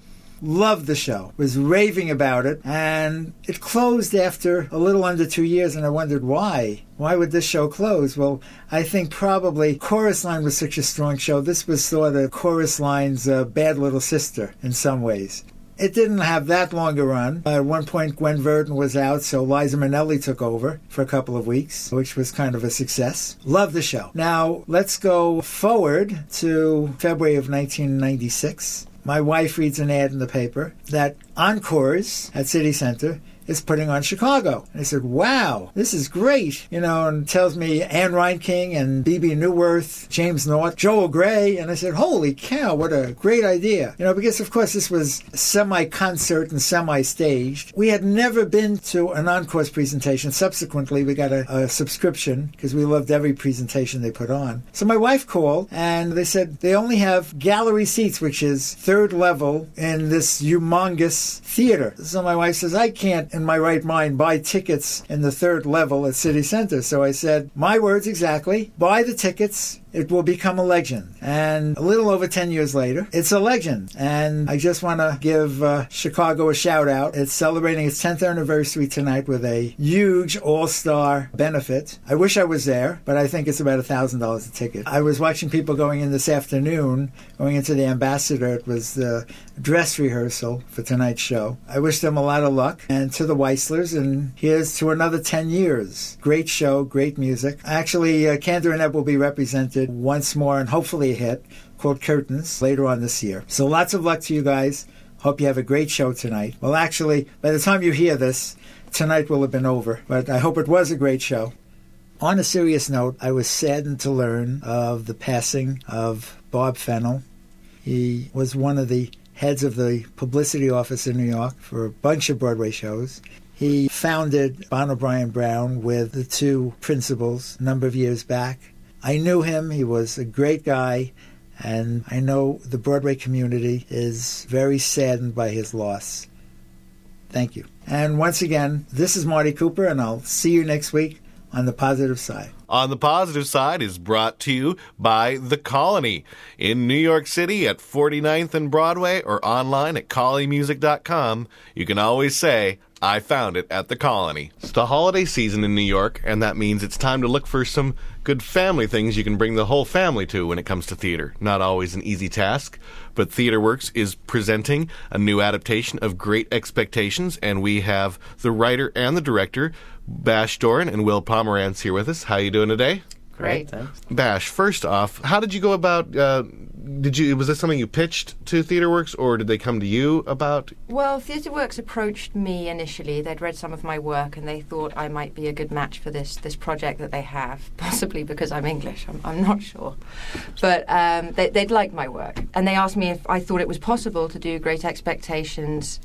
Loved the show, was raving about it, and it closed after a little under two years, and I wondered why. Why would this show close? Well, I think probably Chorus Line was such a strong show. This was sort of Chorus Line's uh, bad little sister in some ways. It didn't have that long a run. At one point, Gwen Verdon was out, so Liza Minnelli took over for a couple of weeks, which was kind of a success. Love the show. Now, let's go forward to February of 1996. My wife reads an ad in the paper that Encores at City Center is putting on Chicago. And I said, wow, this is great. You know, and tells me Ann Reinking and Bebe Neuwirth, James Naughton, Joel Grey. And I said, holy cow, what a great idea. You know, because of course this was semi-concert and semi-staged. We had never been to an Encore's presentation. Subsequently, we got a, a subscription because we loved every presentation they put on. So my wife called and they said they only have gallery seats, which is third level in this humongous theater. So my wife says, I can't in my right mind buy tickets in the third level at City Center. So I said, my words exactly, buy the tickets. It will become a legend. And a little over 10 years later, it's a legend. And I just want to give uh, Chicago a shout out. It's celebrating its 10th anniversary tonight with a huge all star benefit. I wish I was there, but I think it's about $1,000 a ticket. I was watching people going in this afternoon, going into the Ambassador. It was the dress rehearsal for tonight's show. I wish them a lot of luck and to the Weisslers. And here's to another 10 years. Great show, great music. Actually, uh, Kander and Ebb will be represented once more and hopefully a hit called Curtains later on this year. So lots of luck to you guys. Hope you have a great show tonight. Well, actually, by the time you hear this, tonight will have been over, but I hope it was a great show. On a serious note, I was saddened to learn of the passing of Bob Fennell. He was one of the heads of the publicity office in New York for a bunch of Broadway shows. He founded Boneau Bryan-Brown with the two principals a number of years back. I knew him, he was a great guy, and I know the Broadway community is very saddened by his loss. Thank you. And once again, this is Marty Cooper, and I'll see you next week on the positive side. On the positive side is brought to you by The Colony in New York City at 49th and Broadway or online at colonymusic.com. You can always say, I found it at The Colony. It's the holiday season in New York, and that means it's time to look for some good family things you can bring the whole family to when it comes to theater. Not always an easy task, but TheaterWorks is presenting a new adaptation of Great Expectations, and we have the writer and the director, Bash Doran and Will Pomerantz here with us. How you doing today? Great. Bash, first off, how did you go about? Uh, did you was this something you pitched to TheaterWorks, or did they come to you about? Well, TheatreWorks approached me initially. They'd read some of my work and they thought I might be a good match for this this project that they have. Possibly because I'm English. I'm, I'm not sure, but um, they, they'd liked my work and they asked me if I thought it was possible to do Great Expectations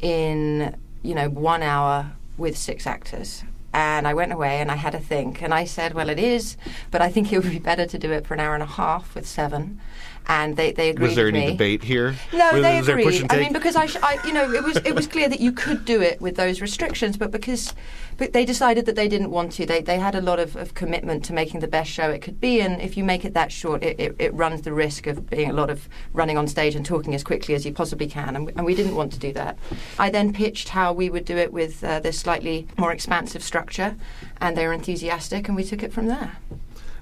in you know one hour with six actors. And I went away and I had a think. And I said, well, it is, but I think it would be better to do it for an hour and a half with seven. And they, they agreed Was there any debate here? No, was, they was agreed. I mean, because I, sh- I, you know, it was it was clear that you could do it with those restrictions, but because but they decided that they didn't want to. They they had a lot of, of commitment to making the best show it could be, and if you make it that short, it, it, it runs the risk of being a lot of running on stage and talking as quickly as you possibly can, and, and we didn't want to do that. I then pitched how we would do it with uh, this slightly more expansive structure, and they were enthusiastic, and we took it from there.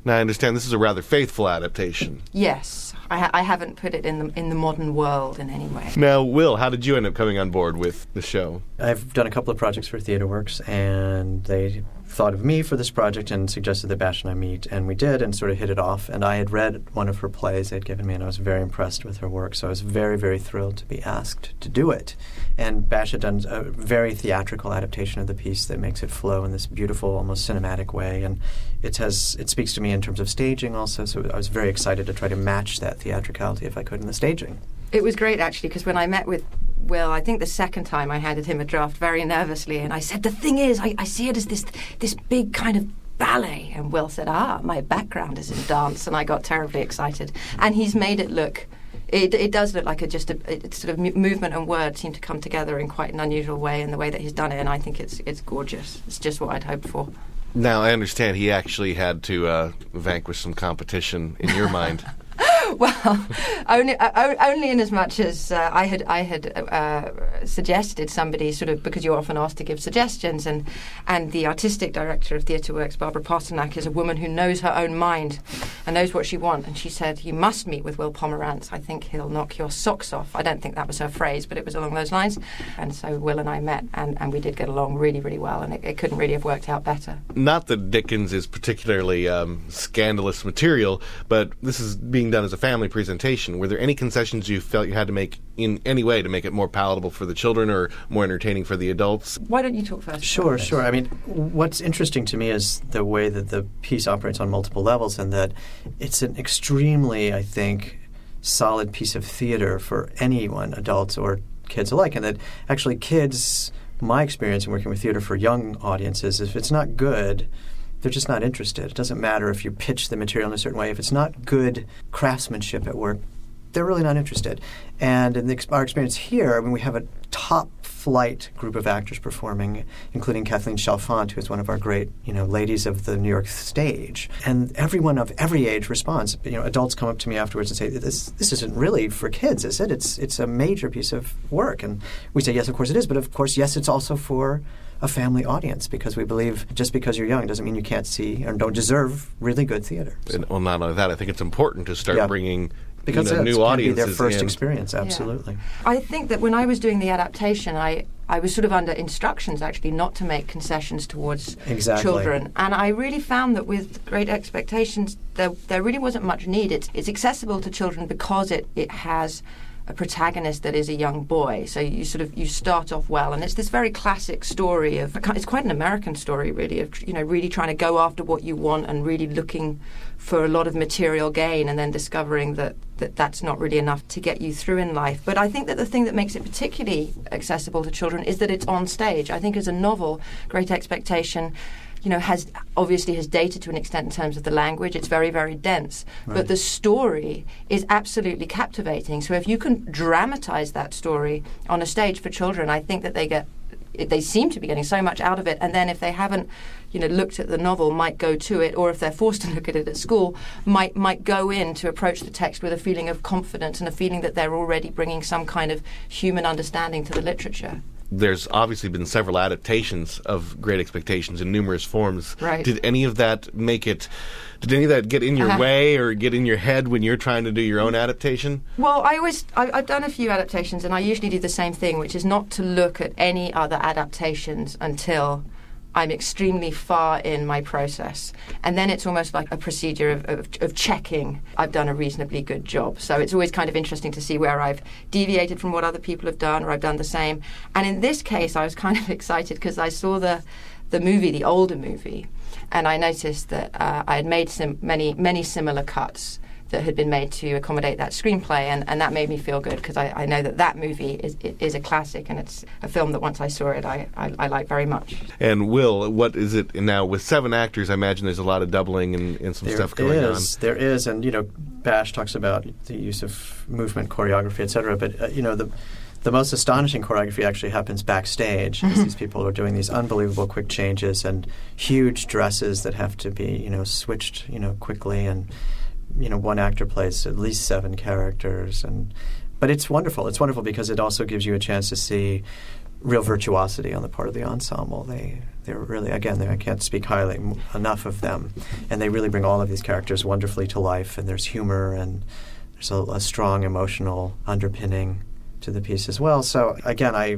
now I understand this is a rather faithful adaptation. Yes, I, ha- I haven't put it in the in the modern world in any way. Now, Will, how did you end up coming on board with the show? I've done a couple of projects for TheaterWorks, and they thought of me for this project and suggested that Bash and I meet, and we did, and sort of hit it off. And I had read one of her plays they'd given me, and I was very impressed with her work. So I was very, very thrilled to be asked to do it. And Bash had done a very theatrical adaptation of the piece that makes it flow in this beautiful, almost cinematic way, and it has it speaks to me in terms of staging also. So I was very excited to try to match that theatricality if I could in the staging. It was great actually because when I met with Will, I think the second time I handed him a draft very nervously, and I said, "The thing is, I, I see it as this this big kind of." Ballet, and Will said, "Ah, my background is in dance," and I got terribly excited. And he's made it look, it, it does look like a, just a it's sort of movement and word seem to come together in quite an unusual way in the way that he's done it, and I think it's it's gorgeous. It's just what I'd hoped for. Now I understand he actually had to uh, vanquish some competition in your mind. well, only uh, only in as much as uh, I had I had uh, suggested somebody sort of because you're often asked to give suggestions, and and the artistic director of Theatre Works, Barbara Pasternak, is a woman who knows her own mind and knows what she wants. And she said, "You must meet with Will Pomerantz. I think he'll knock your socks off." I don't think that was her phrase, but it was along those lines. And so Will and I met, and, and we did get along really really well, and it, it couldn't really have worked out better. Not that Dickens is particularly um, scandalous material, but this is being done as a family presentation. Were there any concessions you felt you had to make in any way to make it more palatable for the children or more entertaining for the adults? Why don't you talk first? Sure, sure. I mean, what's interesting to me is the way that the piece operates on multiple levels, and that it's an extremely, I think, solid piece of theater for anyone, adults or kids alike, and that actually kids. My experience in working with theater for young audiences, if it's not good, they're just not interested. It doesn't matter if you pitch the material in a certain way. If it's not good craftsmanship at work, they're really not interested. And in the, our experience here, I mean, we have a top flight group of actors performing, including Kathleen Chalfant, who is one of our great, you know, ladies of the New York stage. And everyone of every age responds. You know, adults come up to me afterwards and say, "This this isn't really for kids, is it? It's it's a major piece of work." And we say, "Yes, of course it is." But of course, yes, it's also for a family audience because we believe just because you're young doesn't mean you can't see and don't deserve really good theater. And, well, not only that, I think it's important to start Yeah. bringing Because you know, it new can be their first in. experience, absolutely. I think that when I was doing the adaptation, I, I was sort of under instructions actually not to make concessions towards Exactly. children. And I really found that with Great Expectations, there, there really wasn't much need. It's, it's accessible to children because it, it has a protagonist that is a young boy. So you sort of you start off well, and it's this very classic story of it's quite an American story, really, of you know really trying to go after what you want and really looking for a lot of material gain, and then discovering that, that that's not really enough to get you through in life. But I think that the thing that makes it particularly accessible to children is that it's on stage. I think as a novel, Great Expectation you know, has obviously has dated to an extent in terms of the language. It's very, very dense, Right. but the story is absolutely captivating. So if you can dramatize that story on a stage for children, I think that they get they seem to be getting so much out of it. And then if they haven't, you know, looked at the novel, might go to it, or if they're forced to look at it at school, might might go in to approach the text with a feeling of confidence and a feeling that they're already bringing some kind of human understanding to the literature. There's obviously been several adaptations of Great Expectations in numerous forms. Right. Did any of that make it? Did any of that get in your Uh-huh. way or get in your head when you're trying to do your own adaptation? Well, I always I, I've done a few adaptations, and I usually do the same thing, which is not to look at any other adaptations until I'm extremely far in my process, and then it's almost like a procedure of, of, of checking I've done a reasonably good job. So it's always kind of interesting to see where I've deviated from what other people have done, or I've done the same. And in this case, I was kind of excited because I saw the the movie, the older movie, and I noticed that uh, I had made sim- many many similar cuts that had been made to accommodate that screenplay, and, and that made me feel good because I, I know that that movie is is a classic, and it's a film that once I saw it, I, I, I like very much. And Will, what is it now with seven actors? I imagine there's a lot of doubling and, and some There stuff going is, There is, and you know, Bash talks about the use of movement, choreography, etc. But uh, you know, the the most astonishing choreography actually happens backstage as these people are doing these unbelievable quick changes and huge dresses that have to be you know switched you know quickly and you know one actor plays at least seven characters and but it's wonderful. It's wonderful because it also gives you a chance to see real virtuosity on the part of the ensemble. They they're really again they, I can't speak highly enough of them and they really bring all of these characters wonderfully to life and there's humor and there's a, a strong emotional underpinning to the piece as well. So again I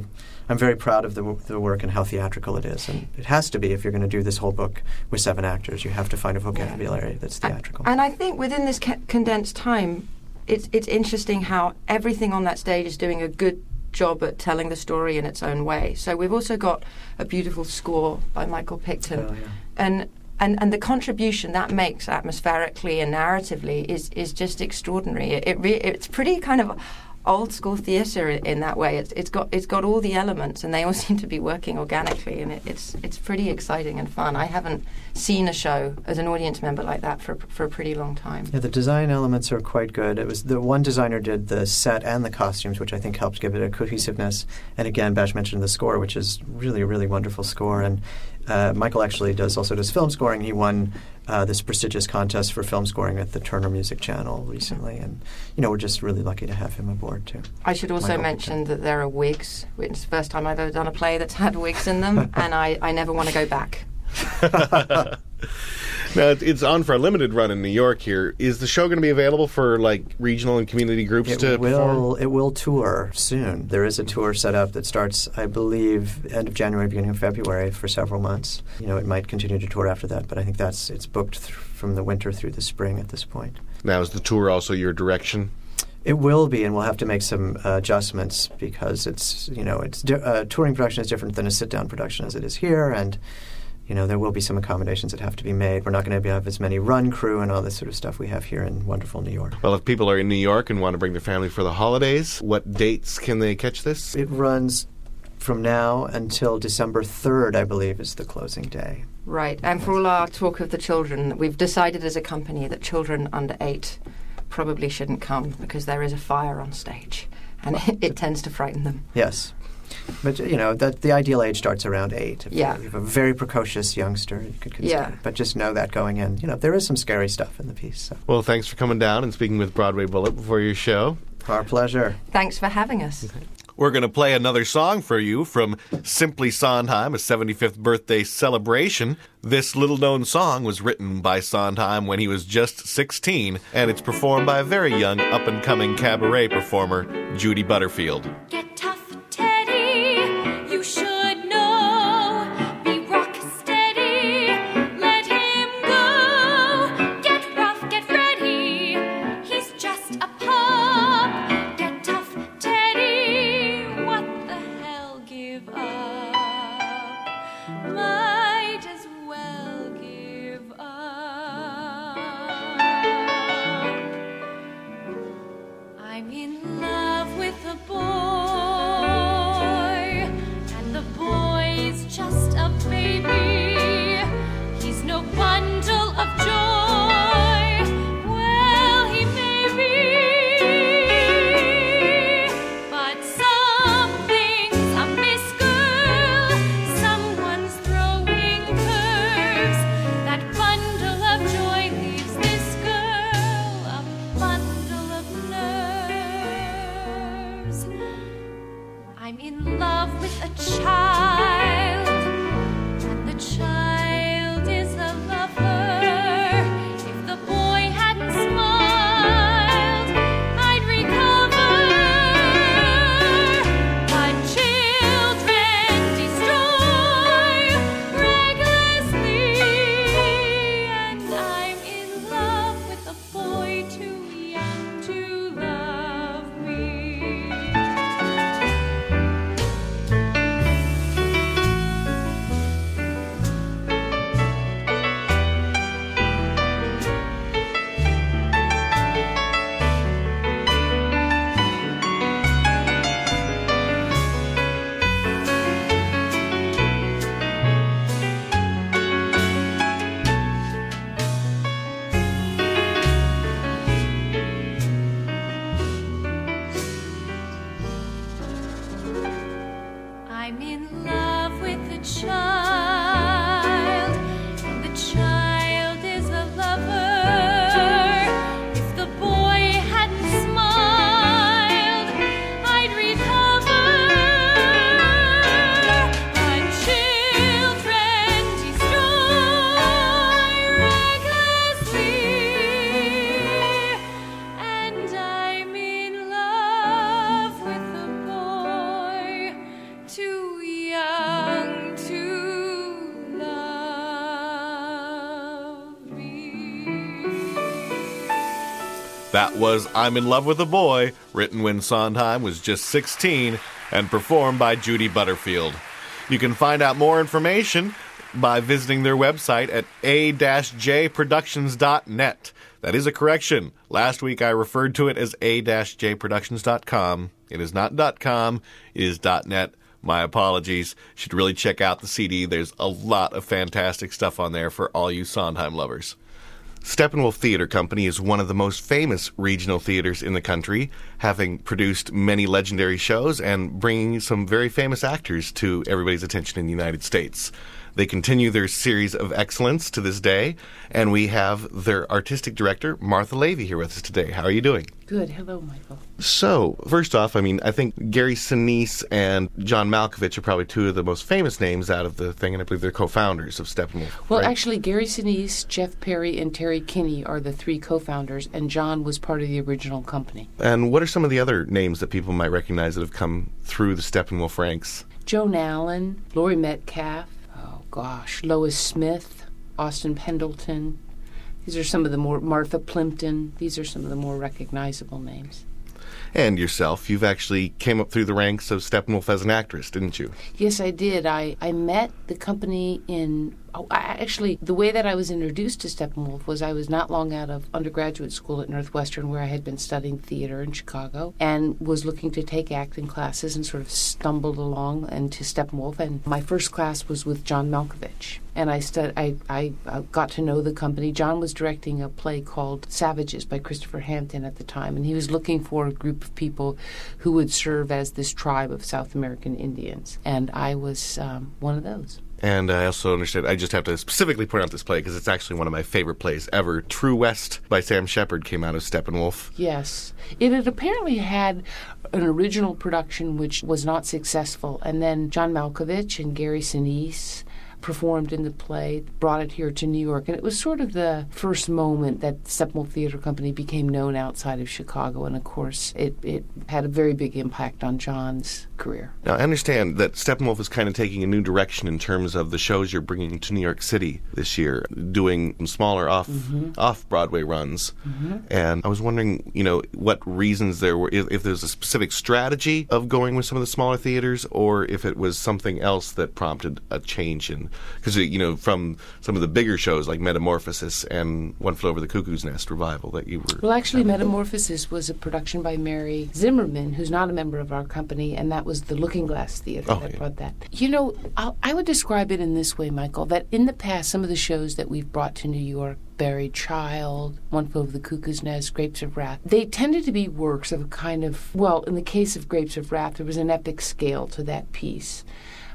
I'm very proud of the, w- the work and how theatrical it is and it has to be if you're going to do this whole book with seven actors you have to find a vocabulary that's theatrical And I think within this ca- condensed time, it's it's interesting how everything on that stage is doing a good job at telling the story in its own way. So we've also got a beautiful score by Michael Picton, Oh, yeah. and. And, and the contribution that makes atmospherically and narratively is, is just extraordinary. It, it re- it's pretty kind of old school theatre in that way. It's, it's got it's got all the elements, and they all seem to be working organically, and it, it's it's pretty exciting and fun. I haven't seen a show as an audience member like that for for a pretty long time. Yeah, the design elements are quite good. It was the one designer did the set and the costumes, which I think helped give it a cohesiveness. And again, Bash mentioned the score, which is really a really wonderful score. And uh, Michael actually does also does film scoring. He won uh, this prestigious contest for film scoring at the Turner Music Channel recently, and you know we're just really lucky to have him aboard too. I should also Michael mention that there are wigs, It's the first time I've ever done a play that's had wigs in them, and I, I never want to go back. Now it's- on for a limited run in New York. Here is the show going to be available for like regional and community groups It to perform? will it will tour soon. There is a tour set up that starts, I believe, end of January, beginning of February for several months. You know, it might continue to tour after that, but I think that's it's booked th- from the winter through the spring at this point. Now is the tour also your direction? It will be, and we'll have to make some uh, adjustments because it's you know it's di- uh, touring production is different than a sit down production as it is here, and you know there will be some accommodations that have to be made. We're not going to have as many run crew and all this sort of stuff we have here in wonderful New York. Well, if people are in New York and want to bring their family for the holidays, what dates can they catch this? It runs from now until December 3rd, I believe, is the closing day. Right, and for all our talk of the children, we've decided as a company that children under eight probably shouldn't come because there is a fire on stage, and it, it tends to frighten them. Yes. But you know that the ideal age starts around eight. If Yeah. you have a very precocious youngster, you could consider. Yeah. But just know that going in, you know, there is some scary stuff in the piece. So. Well, thanks for coming down and speaking with Broadway Bullet before your show. Our pleasure. Thanks for having us. We're going to play another song for you from Simply Sondheim, a 75th birthday celebration. This little known song was written by Sondheim when he was just 16, and it's performed by a very young up and coming cabaret performer, Judy Butterfield. Get That was I'm in Love with a Boy, written when Sondheim was just 16 and performed by Judy Butterfield. You can find out more information by visiting their website at a-jproductions.net. That is a correction. Last week I referred to it as a-jproductions.com. It is not .com, it is .net. My apologies. Should really check out the CD. There's a lot of fantastic stuff on there for all you Sondheim lovers. Steppenwolf Theater Company is one of the most famous regional theaters in the country, having produced many legendary shows and bringing some very famous actors to everybody's attention in the United States. They continue their series of excellence to this day, and we have their artistic director, Martha Lavey, here with us today. How are you doing? Good. Hello, Michael. So, first off, I mean, I think Gary Sinise and John Malkovich are probably two of the most famous names out of the thing, and I believe they're co-founders of Steppenwolf. Well, right? actually, Gary Sinise, Jeff Perry, and Terry Kinney are the three co-founders, and John was part of the original company. And what are some of the other names that people might recognize that have come through the Steppenwolf ranks? Joan Allen, Laurie Metcalf, oh gosh, Lois Smith, Austin Pendleton. These are some of the more Martha Plimpton. These are some of the more recognizable names. And yourself, you've actually came up through the ranks of Steppenwolf as an actress, didn't you? Yes, I did. I, I met the company in. I, actually, the way that I was introduced to Steppenwolf was I was not long out of undergraduate school at Northwestern, where I had been studying theater in Chicago, and was looking to take acting classes, and sort of stumbled along into Steppenwolf. And my first class was with John Malkovich, and I I, I got to know the company. John was directing a play called Savages by Christopher Hampton at the time, and he was looking for a group of people who would serve as this tribe of South American Indians, and I was um, one of those. And I also understand, I just have to specifically point out this play because it's actually one of my favorite plays ever. True West by Sam Shepard came out of Steppenwolf. Yes. It had apparently had an original production which was not successful, and then John Malkovich and Gary Sinise performed in the play, brought it here to New York, and it was sort of the first moment that Steppenwolf Theater Company became known outside of Chicago, and of course, it, it had a very big impact on John's career. Now, I understand that Steppenwolf is kind of taking a new direction in terms of the shows you're bringing to New York City this year, doing smaller off Mhm. off Broadway runs. Mhm. And I was wondering, you know, what reasons there were, if, if there's a specific strategy of going with some of the smaller theaters, or if it was something else that prompted a change in, because you know, from some of the bigger shows like Metamorphosis and One Flew Over the Cuckoo's Nest revival that you were. Well, actually, Metamorphosis was a production by Mary Zimmerman, who's not a member of our company, and that was the Lookingglass Theater Oh, that yeah. brought that. You know, I'll, I would describe it in this way, Michael, that in the past, some of the shows that we've brought to New York, Buried Child, One Flew Over the Cuckoo's Nest, Grapes of Wrath, they tended to be works of a kind of, well, in the case of Grapes of Wrath, there was an epic scale to that piece.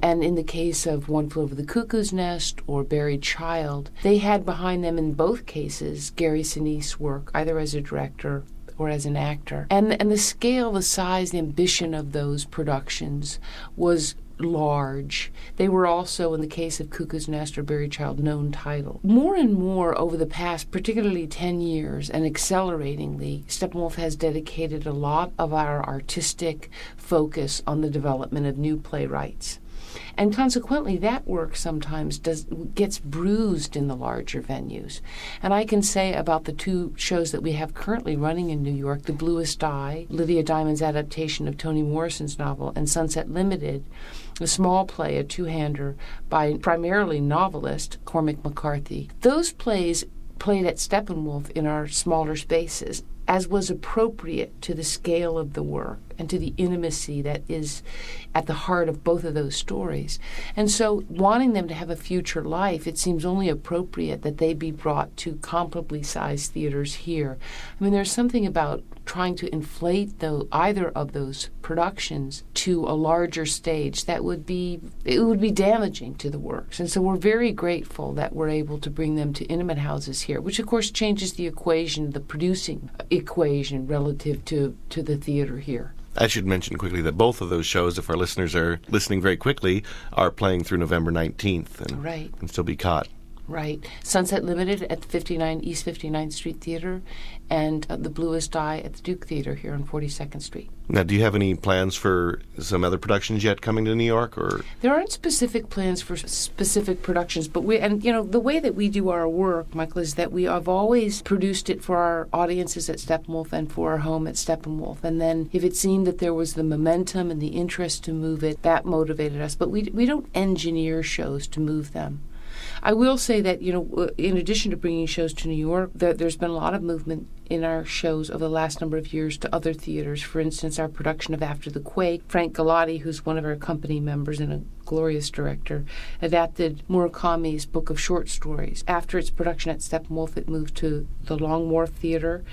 And in the case of One Flew Over the Cuckoo's Nest or Buried Child, they had behind them in both cases Gary Sinise's work, either as a director or as an actor. And and the scale, the size, the ambition of those productions was large. They were also, in the case of Cuckoo's Nest or Child, known title. More and more over the past, particularly 10 years, and acceleratingly, Steppenwolf has dedicated a lot of our artistic focus on the development of new playwrights. And consequently, that work sometimes does gets bruised in the larger venues. And I can say about the two shows that we have currently running in New York, The Bluest Eye, Lydia Diamond's adaptation of Toni Morrison's novel, and Sunset Limited, a small play, a two-hander by primarily novelist Cormac McCarthy. Those plays played at Steppenwolf in our smaller spaces as was appropriate to the scale of the work and to the intimacy that is at the heart of both of those stories. And so, wanting them to have a future life, it seems only appropriate that they be brought to comparably sized theaters here. I mean, there's something about trying to inflate the, either of those productions to a larger stage that would be it would be damaging to the works. And so we're very grateful that we're able to bring them to intimate houses here, which of course changes the equation, the producing equation relative to, to the theater here. I should mention quickly that both of those shows, if our listeners are listening very quickly, are playing through November 19th and Right. can still be caught. Right. Sunset Limited at the 59 East 59th Street Theater and uh, The Bluest Eye at the Duke Theater here on 42nd Street. Now, do you have any plans for some other productions yet coming to New York, or There aren't specific plans for specific productions, but we and you know the way that we do our work, Michael, is that we have always produced it for our audiences at Steppenwolf and for our home at Steppenwolf. And then if it seemed that there was the momentum and the interest to move it, that motivated us. But we we don't engineer shows to move them. I will say that you know, in addition to bringing shows to New York, there, there's been a lot of movement in our shows over the last number of years to other theaters. For instance, our production of After the Quake, Frank Galati, who's one of our company members and a glorious director, adapted Murakami's book of short stories. After its production at Steppenwolf, it moved to the Long Wharf Theater.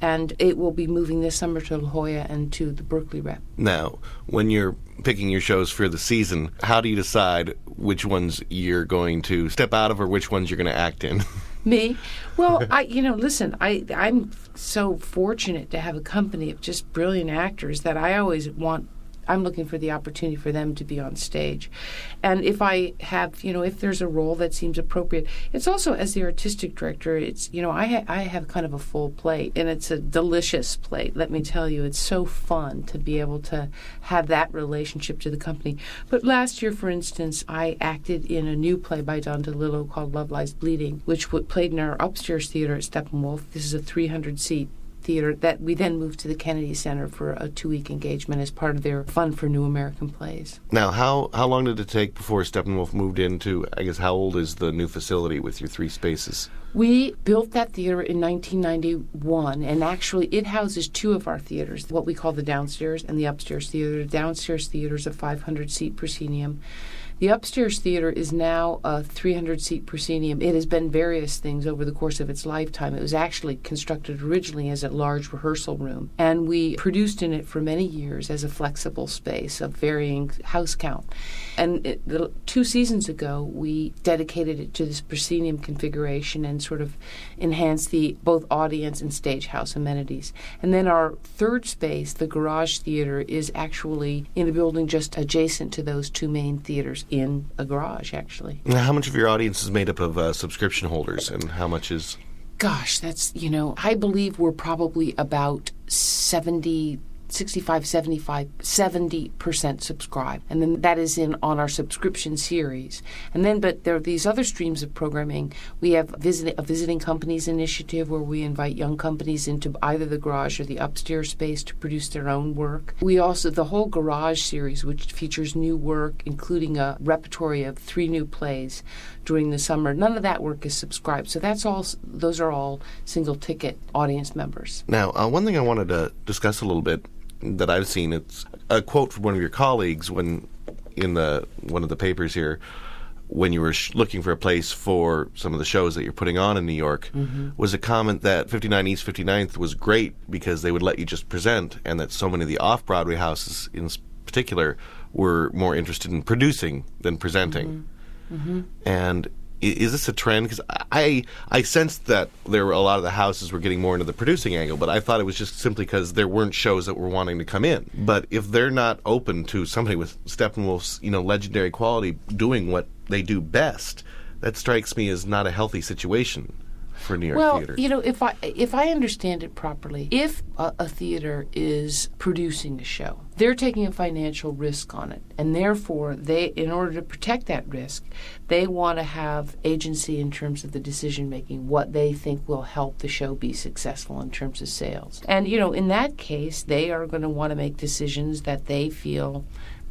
And it will be moving this summer to La Jolla and to the Berkeley Rep. now when you're picking your shows for the season? How do you decide which ones you're going to step out of, or which ones you're going to act in? Me? Well, I you know, listen, I I'm so fortunate to have a company of just brilliant actors that I always want I'm looking for the opportunity for them to be on stage. And if I have, you know, if there's a role that seems appropriate, it's also as the artistic director, it's, you know, I ha- I have kind of a full plate and it's a delicious plate. Let me tell you, it's so fun to be able to have that relationship to the company. But last year, for instance, I acted in a new play by Don DeLillo called Love Lies Bleeding, which w- played in our upstairs theater at Steppenwolf. This is a 300 seat theater that we then moved to the Kennedy Center for a two week engagement as part of their Fund for New American Plays. Now, how how long did it take before Steppenwolf moved into? I guess how old is the new facility with your three spaces? We built that theater in 1991, and actually it houses two of our theaters, what we call the downstairs and the upstairs theater. The downstairs theater is a 500 seat proscenium. The upstairs theater is now a 300 seat proscenium. It has been various things over the course of its lifetime. It was actually constructed originally as a large rehearsal room, and we produced in it for many years as a flexible space of varying house count. And it, the, two seasons ago, we dedicated it to this proscenium configuration and sort of enhanced the both audience and stage house amenities. And then our third space, the garage theater, is actually in a building just adjacent to those two main theaters in a garage, actually. Now, how much of your audience is made up of uh, subscription holders, and how much is? Gosh, that's, you know, I believe we're probably about 70 65, 75, 70% subscribe. And then that is in on our subscription series. And then, but there are these other streams of programming. We have visit, a visiting companies initiative where we invite young companies into either the garage or the upstairs space to produce their own work. We also, the whole garage series, which features new work, including a repertory of three new plays during the summer. None of that work is subscribed. So that's all, those are all single ticket audience members. Now, uh, one thing I wanted to discuss a little bit that I've seen it's a quote from one of your colleagues when in the one of the papers here when you were sh- looking for a place for some of the shows that you're putting on in New York Mhm. was a comment that 59 East 59th was great because they would let you just present and that so many of the off-Broadway houses in particular were more interested in producing than presenting. Mm-hmm. And i- is this a trend? Because I I sensed that there were a lot of the houses were getting more into the producing angle, but I thought it was just simply because there weren't shows that were wanting to come in. But if they're not open to somebody with Steppenwolf's you know legendary quality doing what they do best, that strikes me as not a healthy situation for New York well, theater. you know, if I if I understand it properly, if a, a theater is producing a show, they're taking a financial risk on it, and therefore they, in order to protect that risk, they want to have agency in terms of the decision making, what they think will help the show be successful in terms of sales. And you know, in that case, they are going to want to make decisions that they feel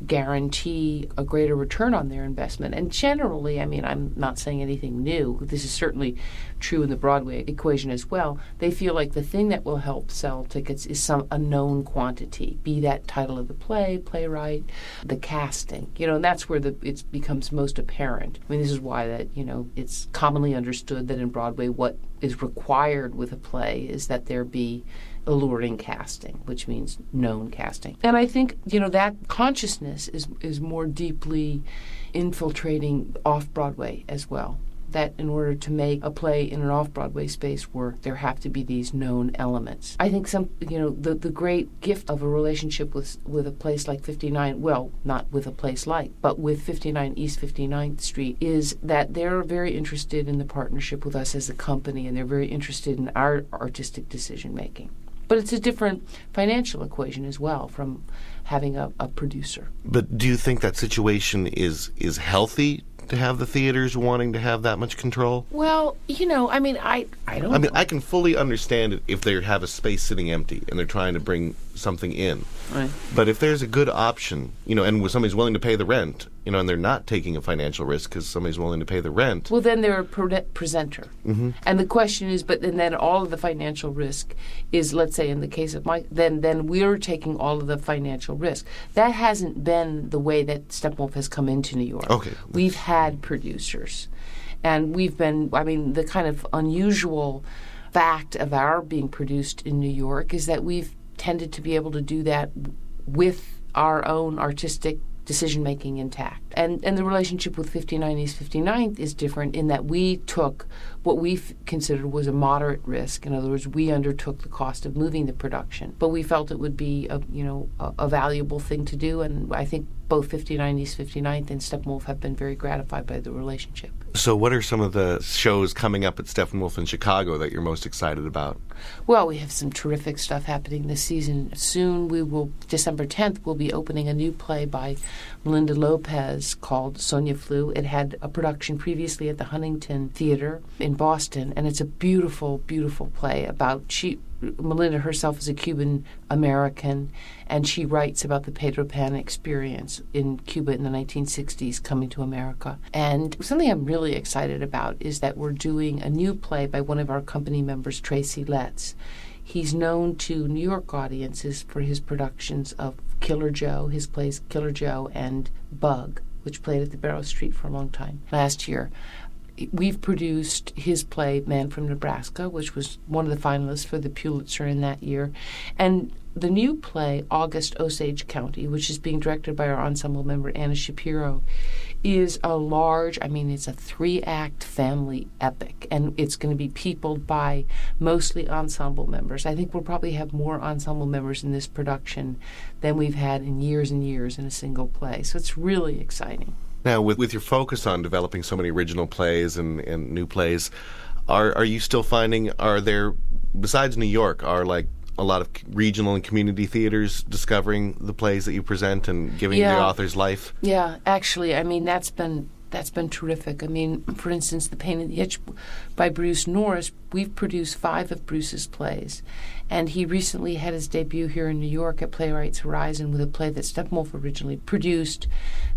guarantee a greater return on their investment. And generally, I mean, I'm not saying anything new. This is certainly true in the Broadway equation as well. They feel like the thing that will help sell tickets is some unknown quantity, be that title of the play, playwright, the casting. You know, and that's where the it becomes most apparent. I mean, this is why that you know it's commonly understood that in Broadway what is required with a play is that there be alluring casting, which means known casting. And I think, you know, that consciousness is is more deeply infiltrating off Broadway as well. That in order to make a play in an off Broadway space work, there have to be these known elements. I think some, you know, the, the great gift of a relationship with with a place like 59, well, not with a place like, but with 59 East 59th Street, is that they're very interested in the partnership with us as a company, and they're very interested in our artistic decision making. But it's a different financial equation as well from having a, a producer. but do you think that situation is is healthy to have the theaters wanting to have that much control? Well, you know, I mean, I I don't. I mean, I can fully understand it if they have a space sitting empty and they're trying to bring something in. Right. But if there's a good option, you know, and somebody's willing to pay the rent, you know, and they're not taking a financial risk because somebody's willing to pay the rent. Well, then they're a pre- presenter. hmm And the question is, but and then all of the financial risk is, let's say, in the case of Mike, then then we're taking all of the financial risk. That hasn't been the way that Steppenwolf has come into New York. Okay. we've had producers, and we've been. I mean, the kind of unusual fact of our being produced in New York is that we've tended to be able to do that with our own artistic decision making intact. And and the relationship with 59 East 59th is different in that we took what we f- considered was a moderate risk. In other words, we undertook the cost of moving the production, but we felt it would be a you know a, a valuable thing to do. And I think both 59 East 59th and Steppenwolf have been very gratified by the relationship. So, what are some of the shows coming up at Steppenwolf in Chicago that you're most excited about? Well, we have some terrific stuff happening this season. Soon we will, December 10th, we'll be opening a new play by Melinda Lopez called Sonia Flew. It had a production previously at the Huntington Theater in Boston, and it's a beautiful, beautiful play about she. Melinda herself is a Cuban American, and she writes about the Pedro Pan experience in Cuba in the 1960s coming to America. And something I'm really excited about is that we're doing a new play by one of our company members, Tracy Letts. He's known to New York audiences for his productions of Killer Joe, his plays Killer Joe and Bug, which played at the Barrow Street for a long time last year. We've produced his play Man from Nebraska, which was one of the finalists for the Pulitzer in that year, and the new play August Osage County, which is being directed by our ensemble member Anna Shapiro, is a large, I mean, it's a three act family epic, and it's going to be peopled by mostly ensemble members. I think we'll probably have more ensemble members in this production than we've had in years and years in a single play. So it's really exciting. Now, with, with your focus on developing so many original plays and, and new plays, are are you still finding are there besides New York are like a lot of regional and community theaters discovering the plays that you present and giving Yeah. the authors life? Yeah, actually, I mean that's been that's been terrific. I mean, for instance, The Pain and the Itch by Bruce Norris. We've produced five of Bruce's plays, and he recently had his debut here in New York at Playwrights Horizon with a play that Steppenwolf originally produced,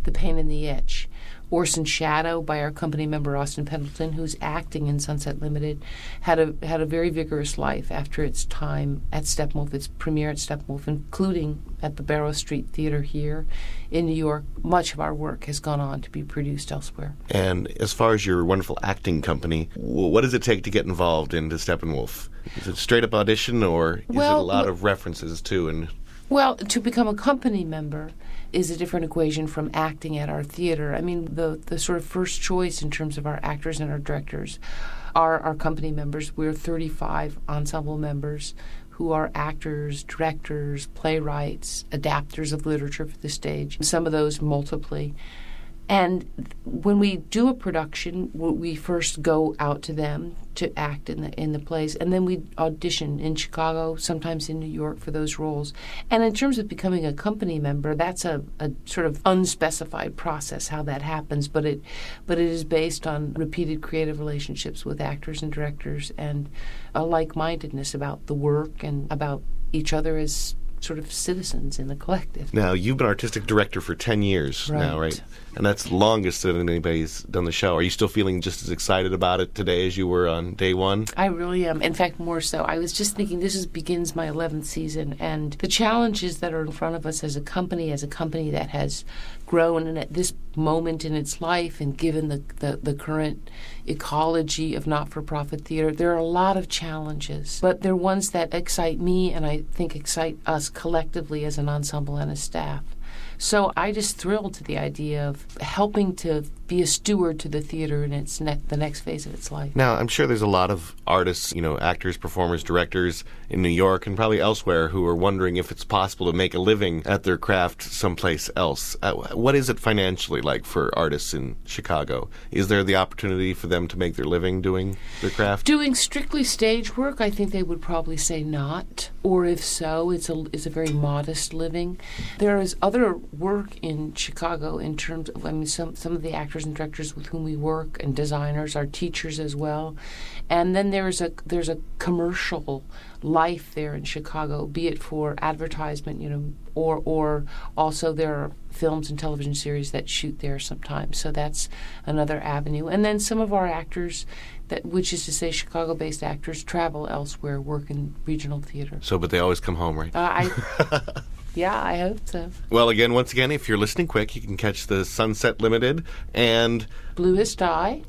The Pain and the Itch. Orson Shadow by our company member Austin Pendleton, who's acting in Sunset Limited, had a had a very vigorous life after its time at Steppenwolf, its premiere at Steppenwolf, including at the Barrow Street Theater here in New York. Much of our work has gone on to be produced elsewhere. And as far as your wonderful acting company, what does it take to get involved into Steppenwolf? Is it straight up audition, or is it a lot of references too? And Well, to become a company member is a different equation from acting at our theater. I mean, the the sort of first choice in terms of our actors and our directors are our company members. We're 35 ensemble members who are actors, directors, playwrights, adapters of literature for the stage. Some of those multiply. And when we do a production, we first go out to them to act in the in the plays, and then we audition in Chicago, sometimes in New York for those roles. And in terms of becoming a company member, that's a, a sort of unspecified process how that happens, but it but it is based on repeated creative relationships with actors and directors and a like-mindedness about the work and about each other as sort of citizens in the collective. now you've been artistic director for ten years now, Right. right? And that's longest that anybody's done the show. Are you still feeling just as excited about it today as you were on day one? I really am. In fact, more so. I was just thinking this is, begins my 11th season, and the challenges that are in front of us as a company, as a company that has grown and at this moment in its life, and given the, the, the current ecology of not for profit theater, there are a lot of challenges. But they're ones that excite me and I think excite us collectively as an ensemble and a staff. So I just thrilled to the idea of helping to be a steward to the theater in its ne- the next phase of its life. Now, I'm sure there's a lot of artists, you know, actors, performers, directors in New York and probably elsewhere who are wondering if it's possible to make a living at their craft someplace else. Uh, what is it financially like for artists in Chicago? Is there the opportunity for them to make their living doing their craft? Doing strictly stage work, I think they would probably say not, or if so, it's a it's a very modest living. There is other work in Chicago in terms of I mean some some of the actors and directors with whom we work and designers are teachers as well, and then there's a there's a commercial life there in Chicago, be it for advertisement, you know, or or also there are films and television series that shoot there sometimes. So that's another avenue. And then some of our actors that which is to say Chicago-based actors travel elsewhere, work in regional theater. So, but they always come home, right? Uh, I Yeah, I hope so. Well, again, once again, if you're listening quick, you can catch the Sunset Limited and Bluest Eye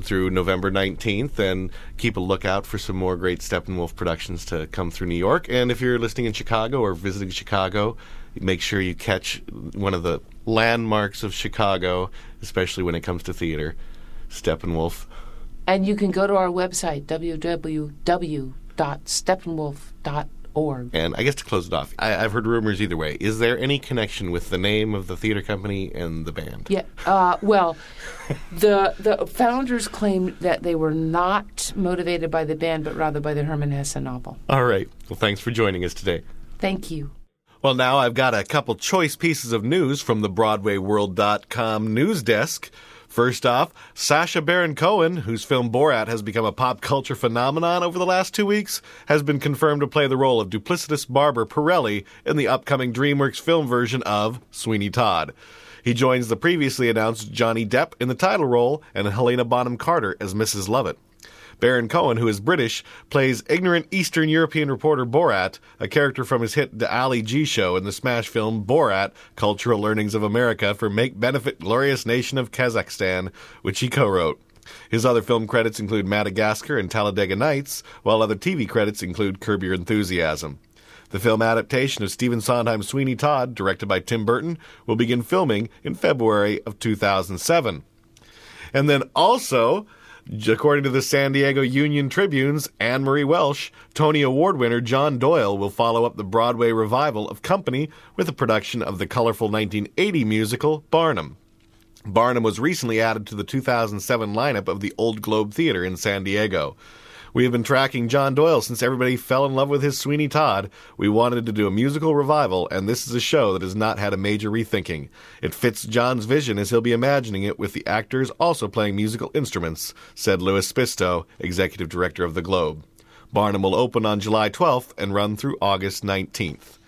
through November 19th and keep a lookout for some more great Steppenwolf productions to come through New York. And if you're listening in Chicago or visiting Chicago, make sure you catch one of the landmarks of Chicago, especially when it comes to theater, Steppenwolf. And you can go to our website, www.steppenwolf.org. And I guess to close it off, I, I've heard rumors either way. Is there any connection with the name of the theater company and the band? Yeah. Uh, well, the the founders claimed that they were not motivated by the band, but rather by the Hermann Hesse novel. All right. Well, thanks for joining us today. Thank you. Well, now I've got a couple choice pieces of news from the BroadwayWorld.com news desk. First off, Sacha Baron Cohen, whose film Borat has become a pop culture phenomenon over the last two weeks, has been confirmed to play the role of duplicitous barber Pirelli in the upcoming DreamWorks film version of Sweeney Todd. He joins the previously announced Johnny Depp in the title role and Helena Bonham Carter as Mrs. Lovett. Baron Cohen, who is British, plays ignorant Eastern European reporter Borat, a character from his hit The Ali G Show in the smash film Borat Cultural Learnings of America for Make Benefit Glorious Nation of Kazakhstan, which he co wrote. His other film credits include Madagascar and Talladega Nights, while other TV credits include Curb Your Enthusiasm. The film adaptation of Stephen Sondheim's Sweeney Todd, directed by Tim Burton, will begin filming in February of 2007. And then also, according to the San Diego Union Tribune's Anne Marie Welsh, Tony Award winner John Doyle will follow up the Broadway revival of Company with a production of the colorful 1980 musical Barnum. Barnum was recently added to the 2007 lineup of the Old Globe Theater in San Diego. We have been tracking John Doyle since everybody fell in love with his Sweeney Todd. We wanted to do a musical revival, and this is a show that has not had a major rethinking. It fits John's vision as he'll be imagining it with the actors also playing musical instruments, said Louis Spisto, executive director of the Globe. Barnum will open on July 12th and run through August 19th.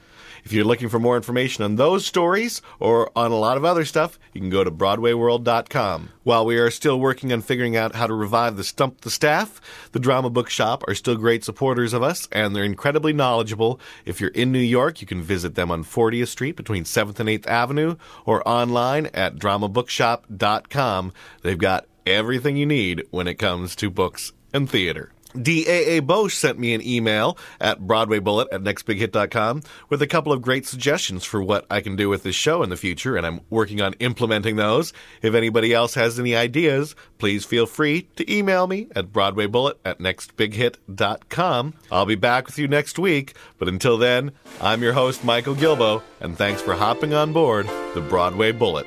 If you're looking for more information on those stories or on a lot of other stuff, you can go to BroadwayWorld.com. While we are still working on figuring out how to revive the Stump the Staff, the Drama Bookshop are still great supporters of us and they're incredibly knowledgeable. If you're in New York, you can visit them on 40th Street between 7th and 8th Avenue or online at dramabookshop.com. They've got everything you need when it comes to books and theater. DAA Bosch sent me an email at BroadwayBullet at nextbighit.com with a couple of great suggestions for what I can do with this show in the future, and I'm working on implementing those. If anybody else has any ideas, please feel free to email me at BroadwayBullet at nextbighit.com. I'll be back with you next week, but until then, I'm your host, Michael Gilboe, and thanks for hopping on board the Broadway Bullet.